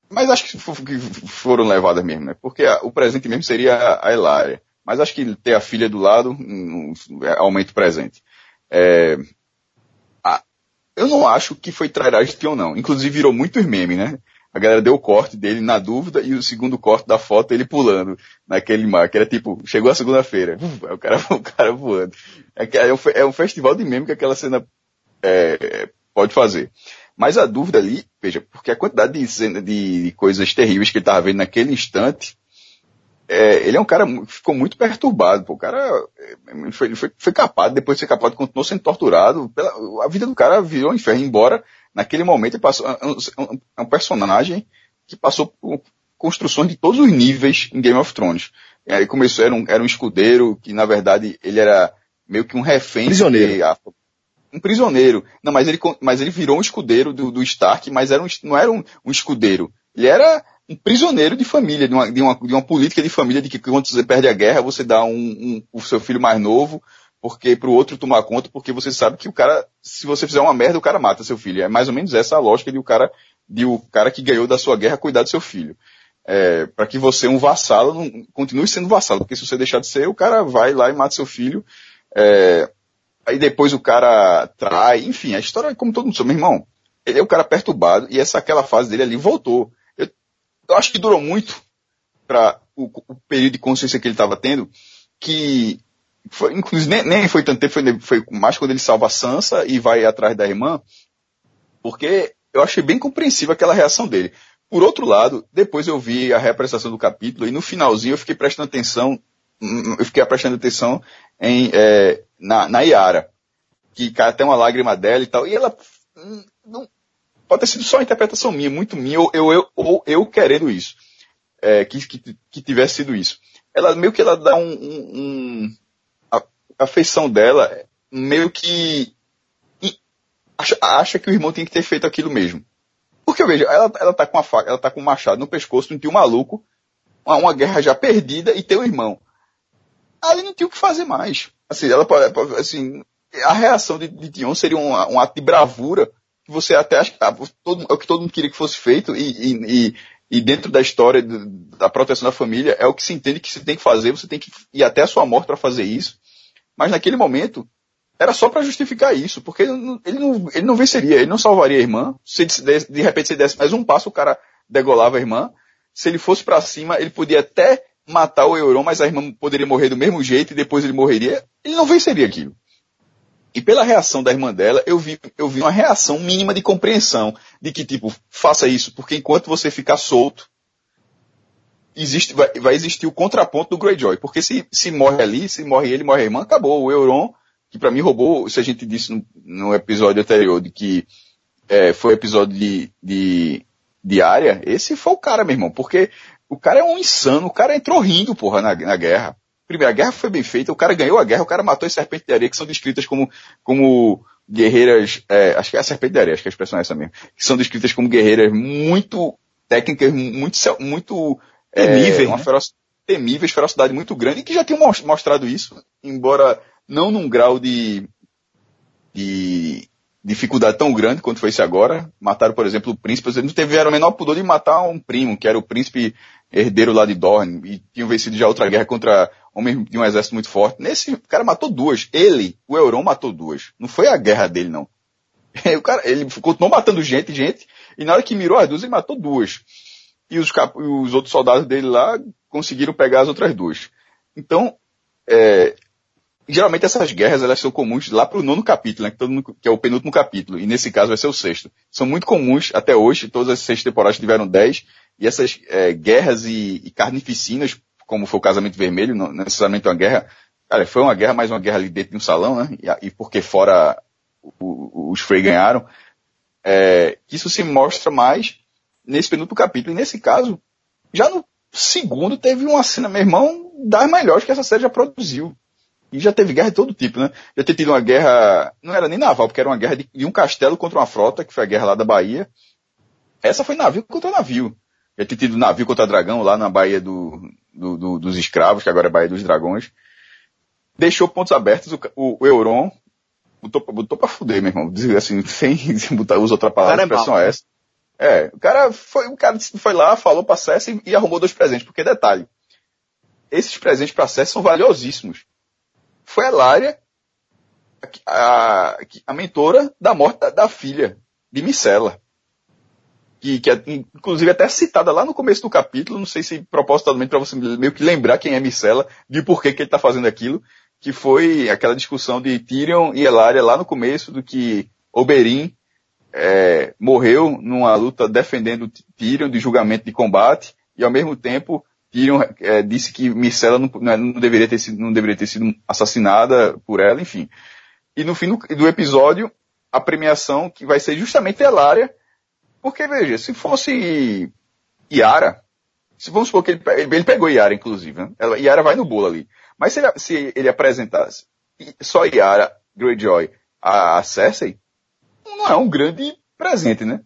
Mas acho que foram levadas mesmo, né? Porque o presente mesmo seria a Elaria. Mas acho que ter a filha do lado um, é aumento presente. É, eu não acho que foi trairagem Tion, não. Inclusive virou muito meme, né? A galera deu o corte dele na dúvida e o segundo corte da foto ele pulando naquele mar, que era tipo, chegou a segunda-feira, o cara, o cara voando. É, é, um, é um festival de meme que aquela cena é, pode fazer. Mas a dúvida ali, veja, porque a quantidade de, de, de coisas terríveis que ele estava vendo naquele instante, é, ele é um cara que ficou muito perturbado. Pô. O cara é, foi, foi, foi capado, depois de ser capado, continuou sendo torturado. Pela, a vida do cara virou um inferno, embora naquele momento ele passou, é um, é um personagem que passou por construções de todos os níveis em Game of Thrones. E aí começou, era um, era um escudeiro que na verdade ele era meio que um refém. Prisioneiro. um prisioneiro. Não, mas ele, mas ele virou um escudeiro do, do Stark, mas era um, não era um, um escudeiro. Ele era um prisioneiro de família, de uma, de uma, de uma política de família de que quando você perde a guerra, você dá um, um, o seu filho mais novo, porque para o outro tomar conta, porque você sabe que o cara, se você fizer uma merda, o cara mata seu filho. É mais ou menos essa a lógica de o cara, de o cara que ganhou da sua guerra cuidar do seu filho. É, para que você, um vassalo, não, continue sendo vassalo, porque se você deixar de ser, o cara vai lá e mata seu filho. É, aí depois o cara trai, enfim, a história é como todo mundo sabe, meu irmão. Ele é o cara perturbado e essa aquela fase dele ali voltou eu acho que durou muito para o, o, período de consciência que ele estava tendo, que foi, inclusive nem, nem, foi tanto tempo, foi, foi mais quando ele salva a Sansa e vai atrás da irmã, porque eu achei bem compreensível aquela reação dele. Por outro lado, depois eu vi a reapresentação do capítulo e no finalzinho eu fiquei prestando atenção, eu fiquei prestando atenção em, é, na, na Yara, que cai até uma lágrima dela e tal, e ela hum, não, pode ter sido só uma interpretação minha, muito minha, ou eu, eu, eu querendo isso. É, que, que, que, tivesse sido isso. Ela meio que ela dá um, um, um a, feição dela meio que acha, acha, que o irmão tem que ter feito aquilo mesmo. Porque veja, ela, ela tá com a faca, ela tá com um machado no pescoço, não tinha um maluco, uma, uma, guerra já perdida e tem um irmão. Ali não tinha o que fazer mais. Assim, ela assim, a reação de, de Dion seria um, um ato de bravura que você até acha ah, todo, é o que todo mundo queria que fosse feito e, e, e dentro da história da proteção da família é o que se entende que você tem que fazer, você tem que ir até a sua morte para fazer isso. Mas naquele momento era só para justificar isso, porque ele não, ele não, ele não venceria, ele não salvaria a irmã. Se de, de repente se desse mais um passo, o cara degolava a irmã. Se ele fosse para cima, ele podia até matar o Euron, mas a irmã poderia morrer do mesmo jeito e depois ele morreria. Ele não venceria aquilo. E pela reação da irmã dela, eu vi, eu vi uma reação mínima de compreensão de que, tipo, faça isso, porque enquanto você ficar solto, existe, vai, vai existir o contraponto do Greyjoy. Porque se, se morre ali, se morre ele, morre a irmã, acabou. O Euron, que para mim roubou, se a gente disse no, no episódio anterior, de que é, foi episódio de, de, de área, esse foi o cara, meu irmão. Porque o cara é um insano, o cara entrou rindo, porra, na, na guerra. Primeira guerra foi bem feita, o cara ganhou a guerra, o cara matou as serpentes de areia, que são descritas como, como guerreiras, é, acho que é a serpente de areia, acho que a expressão é essa mesmo, que são descritas como guerreiras muito técnicas, muito, muito, é, temíveis, uma né? feroz, temíveis, ferocidade muito grande, e que já tinham mostrado isso, embora não num grau de, de dificuldade tão grande quanto foi esse agora. Mataram, por exemplo, o príncipe, eles não tiveram o menor pudor de matar um primo, que era o príncipe herdeiro lá de Dorne, e tinham vencido já outra guerra contra homens de um exército muito forte. Nesse, o cara matou duas. Ele, o Euron, matou duas. Não foi a guerra dele, não. O cara, ele continuou matando gente, gente, e na hora que mirou as duas, ele matou duas. E os, os outros soldados dele lá conseguiram pegar as outras duas. Então, é, geralmente essas guerras elas são comuns lá para o nono capítulo, né, que, mundo, que, é o penúltimo capítulo, e nesse caso vai ser o sexto. São muito comuns até hoje, todas as seis temporadas tiveram dez, e essas é, guerras e, e, carnificinas, como foi o casamento vermelho, não necessariamente uma guerra, cara, foi uma guerra, mais uma guerra ali dentro de um salão, né, e, e porque fora o, os Frey ganharam, é, isso se mostra mais nesse penúltimo capítulo, e nesse caso, já no segundo teve uma cena, meu irmão, das melhores que essa série já produziu e já teve guerra de todo tipo, né? Já teve tido uma guerra, não era nem naval, porque era uma guerra de, de, um castelo contra uma frota, que foi a guerra lá da Bahia. Essa foi navio contra navio. Já teve tido navio contra dragão lá na Baía do, do, do, dos Escravos, que agora é Baía dos Dragões. Deixou pontos abertos, o, o, Euron botou, botou pra fuder, meu irmão. Assim, sem, sem botar, usa outra palavra, a expressão é essa. É, o cara foi, o cara foi lá, falou pra Cessa e, e arrumou dois presentes, porque detalhe, esses presentes para Cersei são valiosíssimos. Foi a Lária, a, a, a mentora da morte da, da filha de Micela. Que, que é, inclusive até citada lá no começo do capítulo, não sei se propositalmente para você meio que lembrar quem é Micela, de por que, que ele está fazendo aquilo, que foi aquela discussão de Tyrion e Elaria lá no começo, do que Oberyn é, morreu numa luta defendendo Tyrion de julgamento de combate, e ao mesmo tempo Tyrion é, disse que Micela não, não, deveria ter sido, não deveria ter sido assassinada por ela, enfim. E no fim do, do episódio, a premiação que vai ser justamente Elaria, porque veja, se fosse Yara, se vamos supor que ele, ele pegou Yara, inclusive, né? Ela, Yara vai no bolo ali. Mas se ele, se ele apresentasse só Yara, Greyjoy, a, a Cersei, não é um grande presente, né?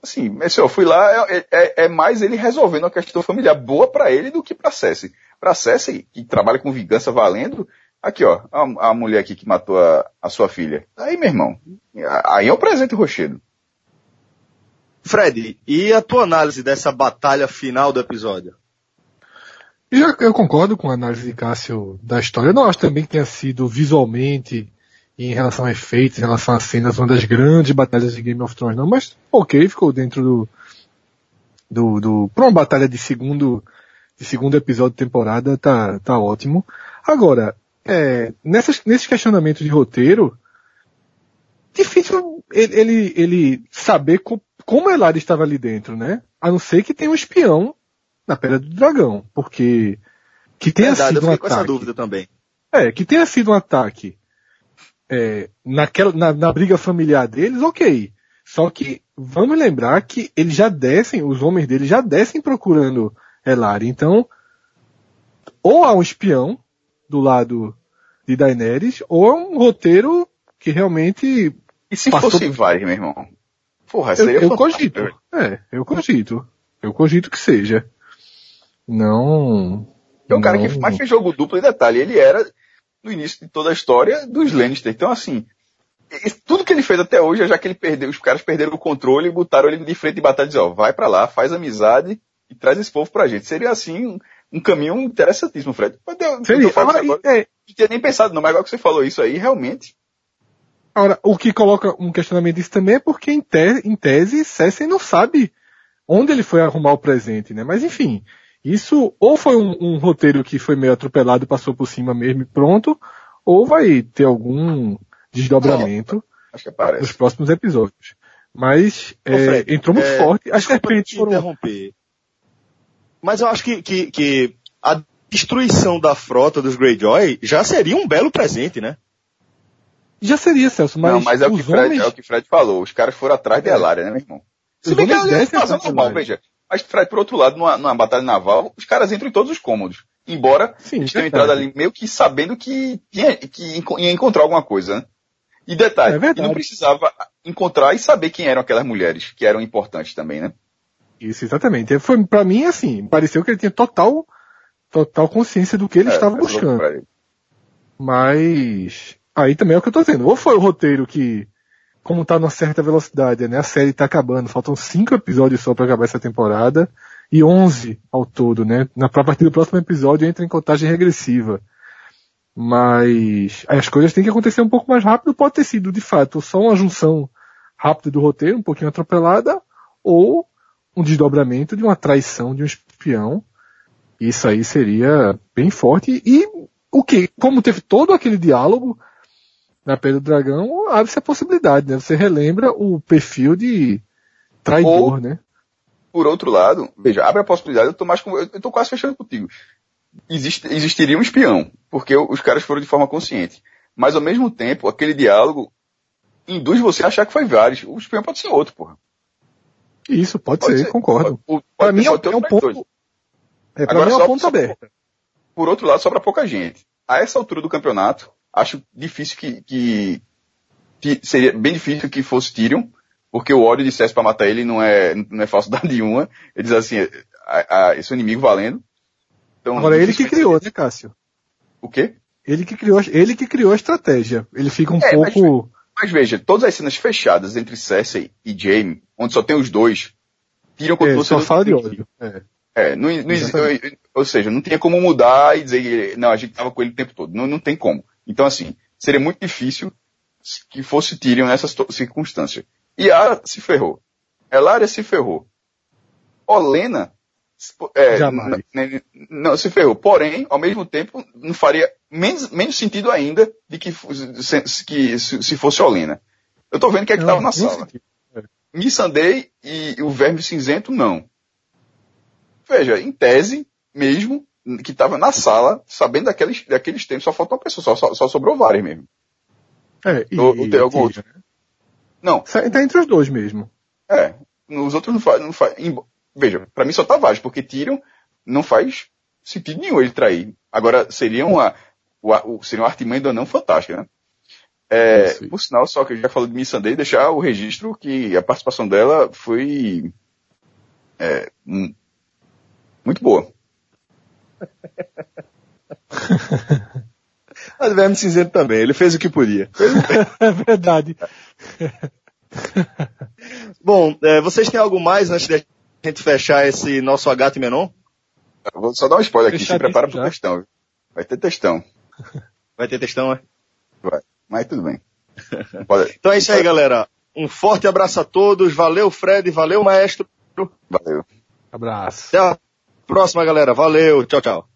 Assim, mas eu fui lá, é, é, é, mais ele resolvendo a questão familiar boa para ele do que para Cersei. Para Cersei, que trabalha com vingança valendo, aqui ó, a, a mulher aqui que matou a, a, sua filha. Aí, meu irmão, aí é o presente rochedo. Fred, e a tua análise dessa batalha final do episódio? Eu, eu concordo com a análise de Cássio da história. Eu não acho também que tenha sido visualmente em relação a efeitos, em relação a cenas, uma das grandes batalhas de Game of Thrones, não, mas ok, ficou dentro do, do, do, pra uma batalha de segundo, de segundo episódio de temporada, tá, tá ótimo. Agora, é, nessas, nesses questionamentos de roteiro, difícil ele, ele, ele saber como Elari estava ali dentro, né? A não ser que tenha um espião na Pedra do Dragão, porque que tenha Verdade, sido um ataque. com essa dúvida também. É, que tenha sido um ataque é, naquela, na, na, briga familiar deles, ok. Só que vamos lembrar que eles já descem, os homens deles já descem procurando Elari. Então, ou há um espião do lado de Daenerys, ou é um roteiro que realmente. E se passou... fosse vai, meu irmão? Porra, seria eu, eu cogito. É, eu cogito. Eu cogito que seja. Não. É um cara que mais fez jogo duplo e detalhe, ele era no início de toda a história dos Lannister. Então, assim, tudo que ele fez até hoje, já que ele perdeu, os caras perderam o controle e botaram ele de frente de batalha e dizer, ó, vai para lá, faz amizade e traz esse povo pra gente. Seria assim um, um caminho interessantíssimo, Fred. Eu, Seria. Eu agora, agora, é... Não tinha nem pensado, não, mas agora que você falou isso aí, realmente. Agora, o que coloca um questionamento disso também é porque em, te, em tese, Cersei não sabe onde ele foi arrumar o presente, né? Mas enfim, isso ou foi um, um roteiro que foi meio atropelado, passou por cima mesmo e pronto, ou vai ter algum desdobramento é, nos próximos episódios. Mas é, Fred, entrou muito é, forte. As serpentes foram... interromper. Mas eu acho que, que, que a destruição da frota dos Greyjoy já seria um belo presente, né? Já seria, Celso, mas. Não, mas é o, que Fred, homens... é o que Fred falou. Os caras foram atrás de Elária, né, meu irmão? Se bem que eles fazem normal, veja. Mas, Fred, por outro lado, numa, numa, batalha naval, os caras entram em todos os cômodos. Embora Sim, eles tenham entrado ali meio que sabendo que, tinha, que ia encontrar alguma coisa, né? E detalhe, é não precisava encontrar e saber quem eram aquelas mulheres, que eram importantes também, né? Isso, exatamente. Foi, pra mim, assim, pareceu que ele tinha total, total consciência do que ele é, estava buscando. Mas, aí também é o que eu tô dizendo. Ou foi o roteiro que como tá numa certa velocidade, né? A série tá acabando, faltam cinco episódios só para acabar essa temporada e onze ao todo, né? Na a partir do próximo episódio entra em contagem regressiva. Mas as coisas têm que acontecer um pouco mais rápido, pode ter sido de fato só uma junção rápida do roteiro, um pouquinho atropelada, ou um desdobramento de uma traição de um espião. Isso aí seria bem forte. E o que? Como teve todo aquele diálogo, na Pedra do Dragão, abre-se a possibilidade, né? Você relembra o perfil de traidor, Ou, né? Por outro lado, veja, abre a possibilidade, eu tô mais com, eu tô quase fechando contigo. Existe, existiria um espião, porque os caras foram de forma consciente. Mas ao mesmo tempo, aquele diálogo induz você a achar que foi vários. O espião pode ser outro, porra. Isso, pode, pode ser, ser, concordo. Para mim é, é um ponto. É, pra Agora, mim é um ponto aberto. Por outro lado, sobra pouca gente. A essa altura do campeonato, acho difícil que, que, que, seria bem difícil que fosse Tyrion, porque o ódio de Cersei para matar ele não é, não é falsidade nenhuma. Ele diz assim, a, a, esse é inimigo valendo. Então, Agora ele que criou, né, Cássio? O quê? Ele que criou, ele que criou a estratégia. Ele fica um é, pouco... Mas, mas, veja, todas as cenas fechadas entre Cersei e Jaime, onde só tem os dois, Tyrion continua é, só fala de ódio. É. É, não, não, ou seja, não tinha como mudar e dizer, não, a gente tava com ele o tempo todo. Não, não tem como. Então, assim, seria muito difícil que fosse Tyrion nessas circunstâncias. E a se ferrou. Elária se ferrou. Olena é, não se ferrou. Porém, ao mesmo tempo, não faria menos, menos sentido ainda de que, se, que se, fosse Olena. Eu tô vendo que é que tava na sala. É. Missandei e o Verme Cinzento, não. Veja, em tese, mesmo, que tava na sala, sabendo daqueles, daqueles tempos, só faltou uma pessoa, só, só, só sobrou vários mesmo. É, e, ou, tem algum outro? Não. Tá entre os dois mesmo. É. Os outros não faz, não faz, veja, para mim só tá válido, porque Tyrion não faz sentido nenhum ele trair. Agora, seria uma, seria uma artimanha do anão fantástica, né? É, por sinal, só que eu já falou de Missandei, deixar o registro que a participação dela foi é, muito boa. Mas o Verme Cinzento também, ele fez o que podia. É verdade. Bom, é, vocês têm algo mais antes de a gente fechar esse nosso Agatha Menon? vou só dar um spoiler aqui, se prepara pro textão. Vai ter textão. Vai ter textão, é? Vai, mas tudo bem. Pode, então é isso aí, galera. Um forte abraço a todos. Valeu, Fred. Valeu, maestro. Valeu. Abraço. Até a próxima, galera. Valeu. Tchau, tchau.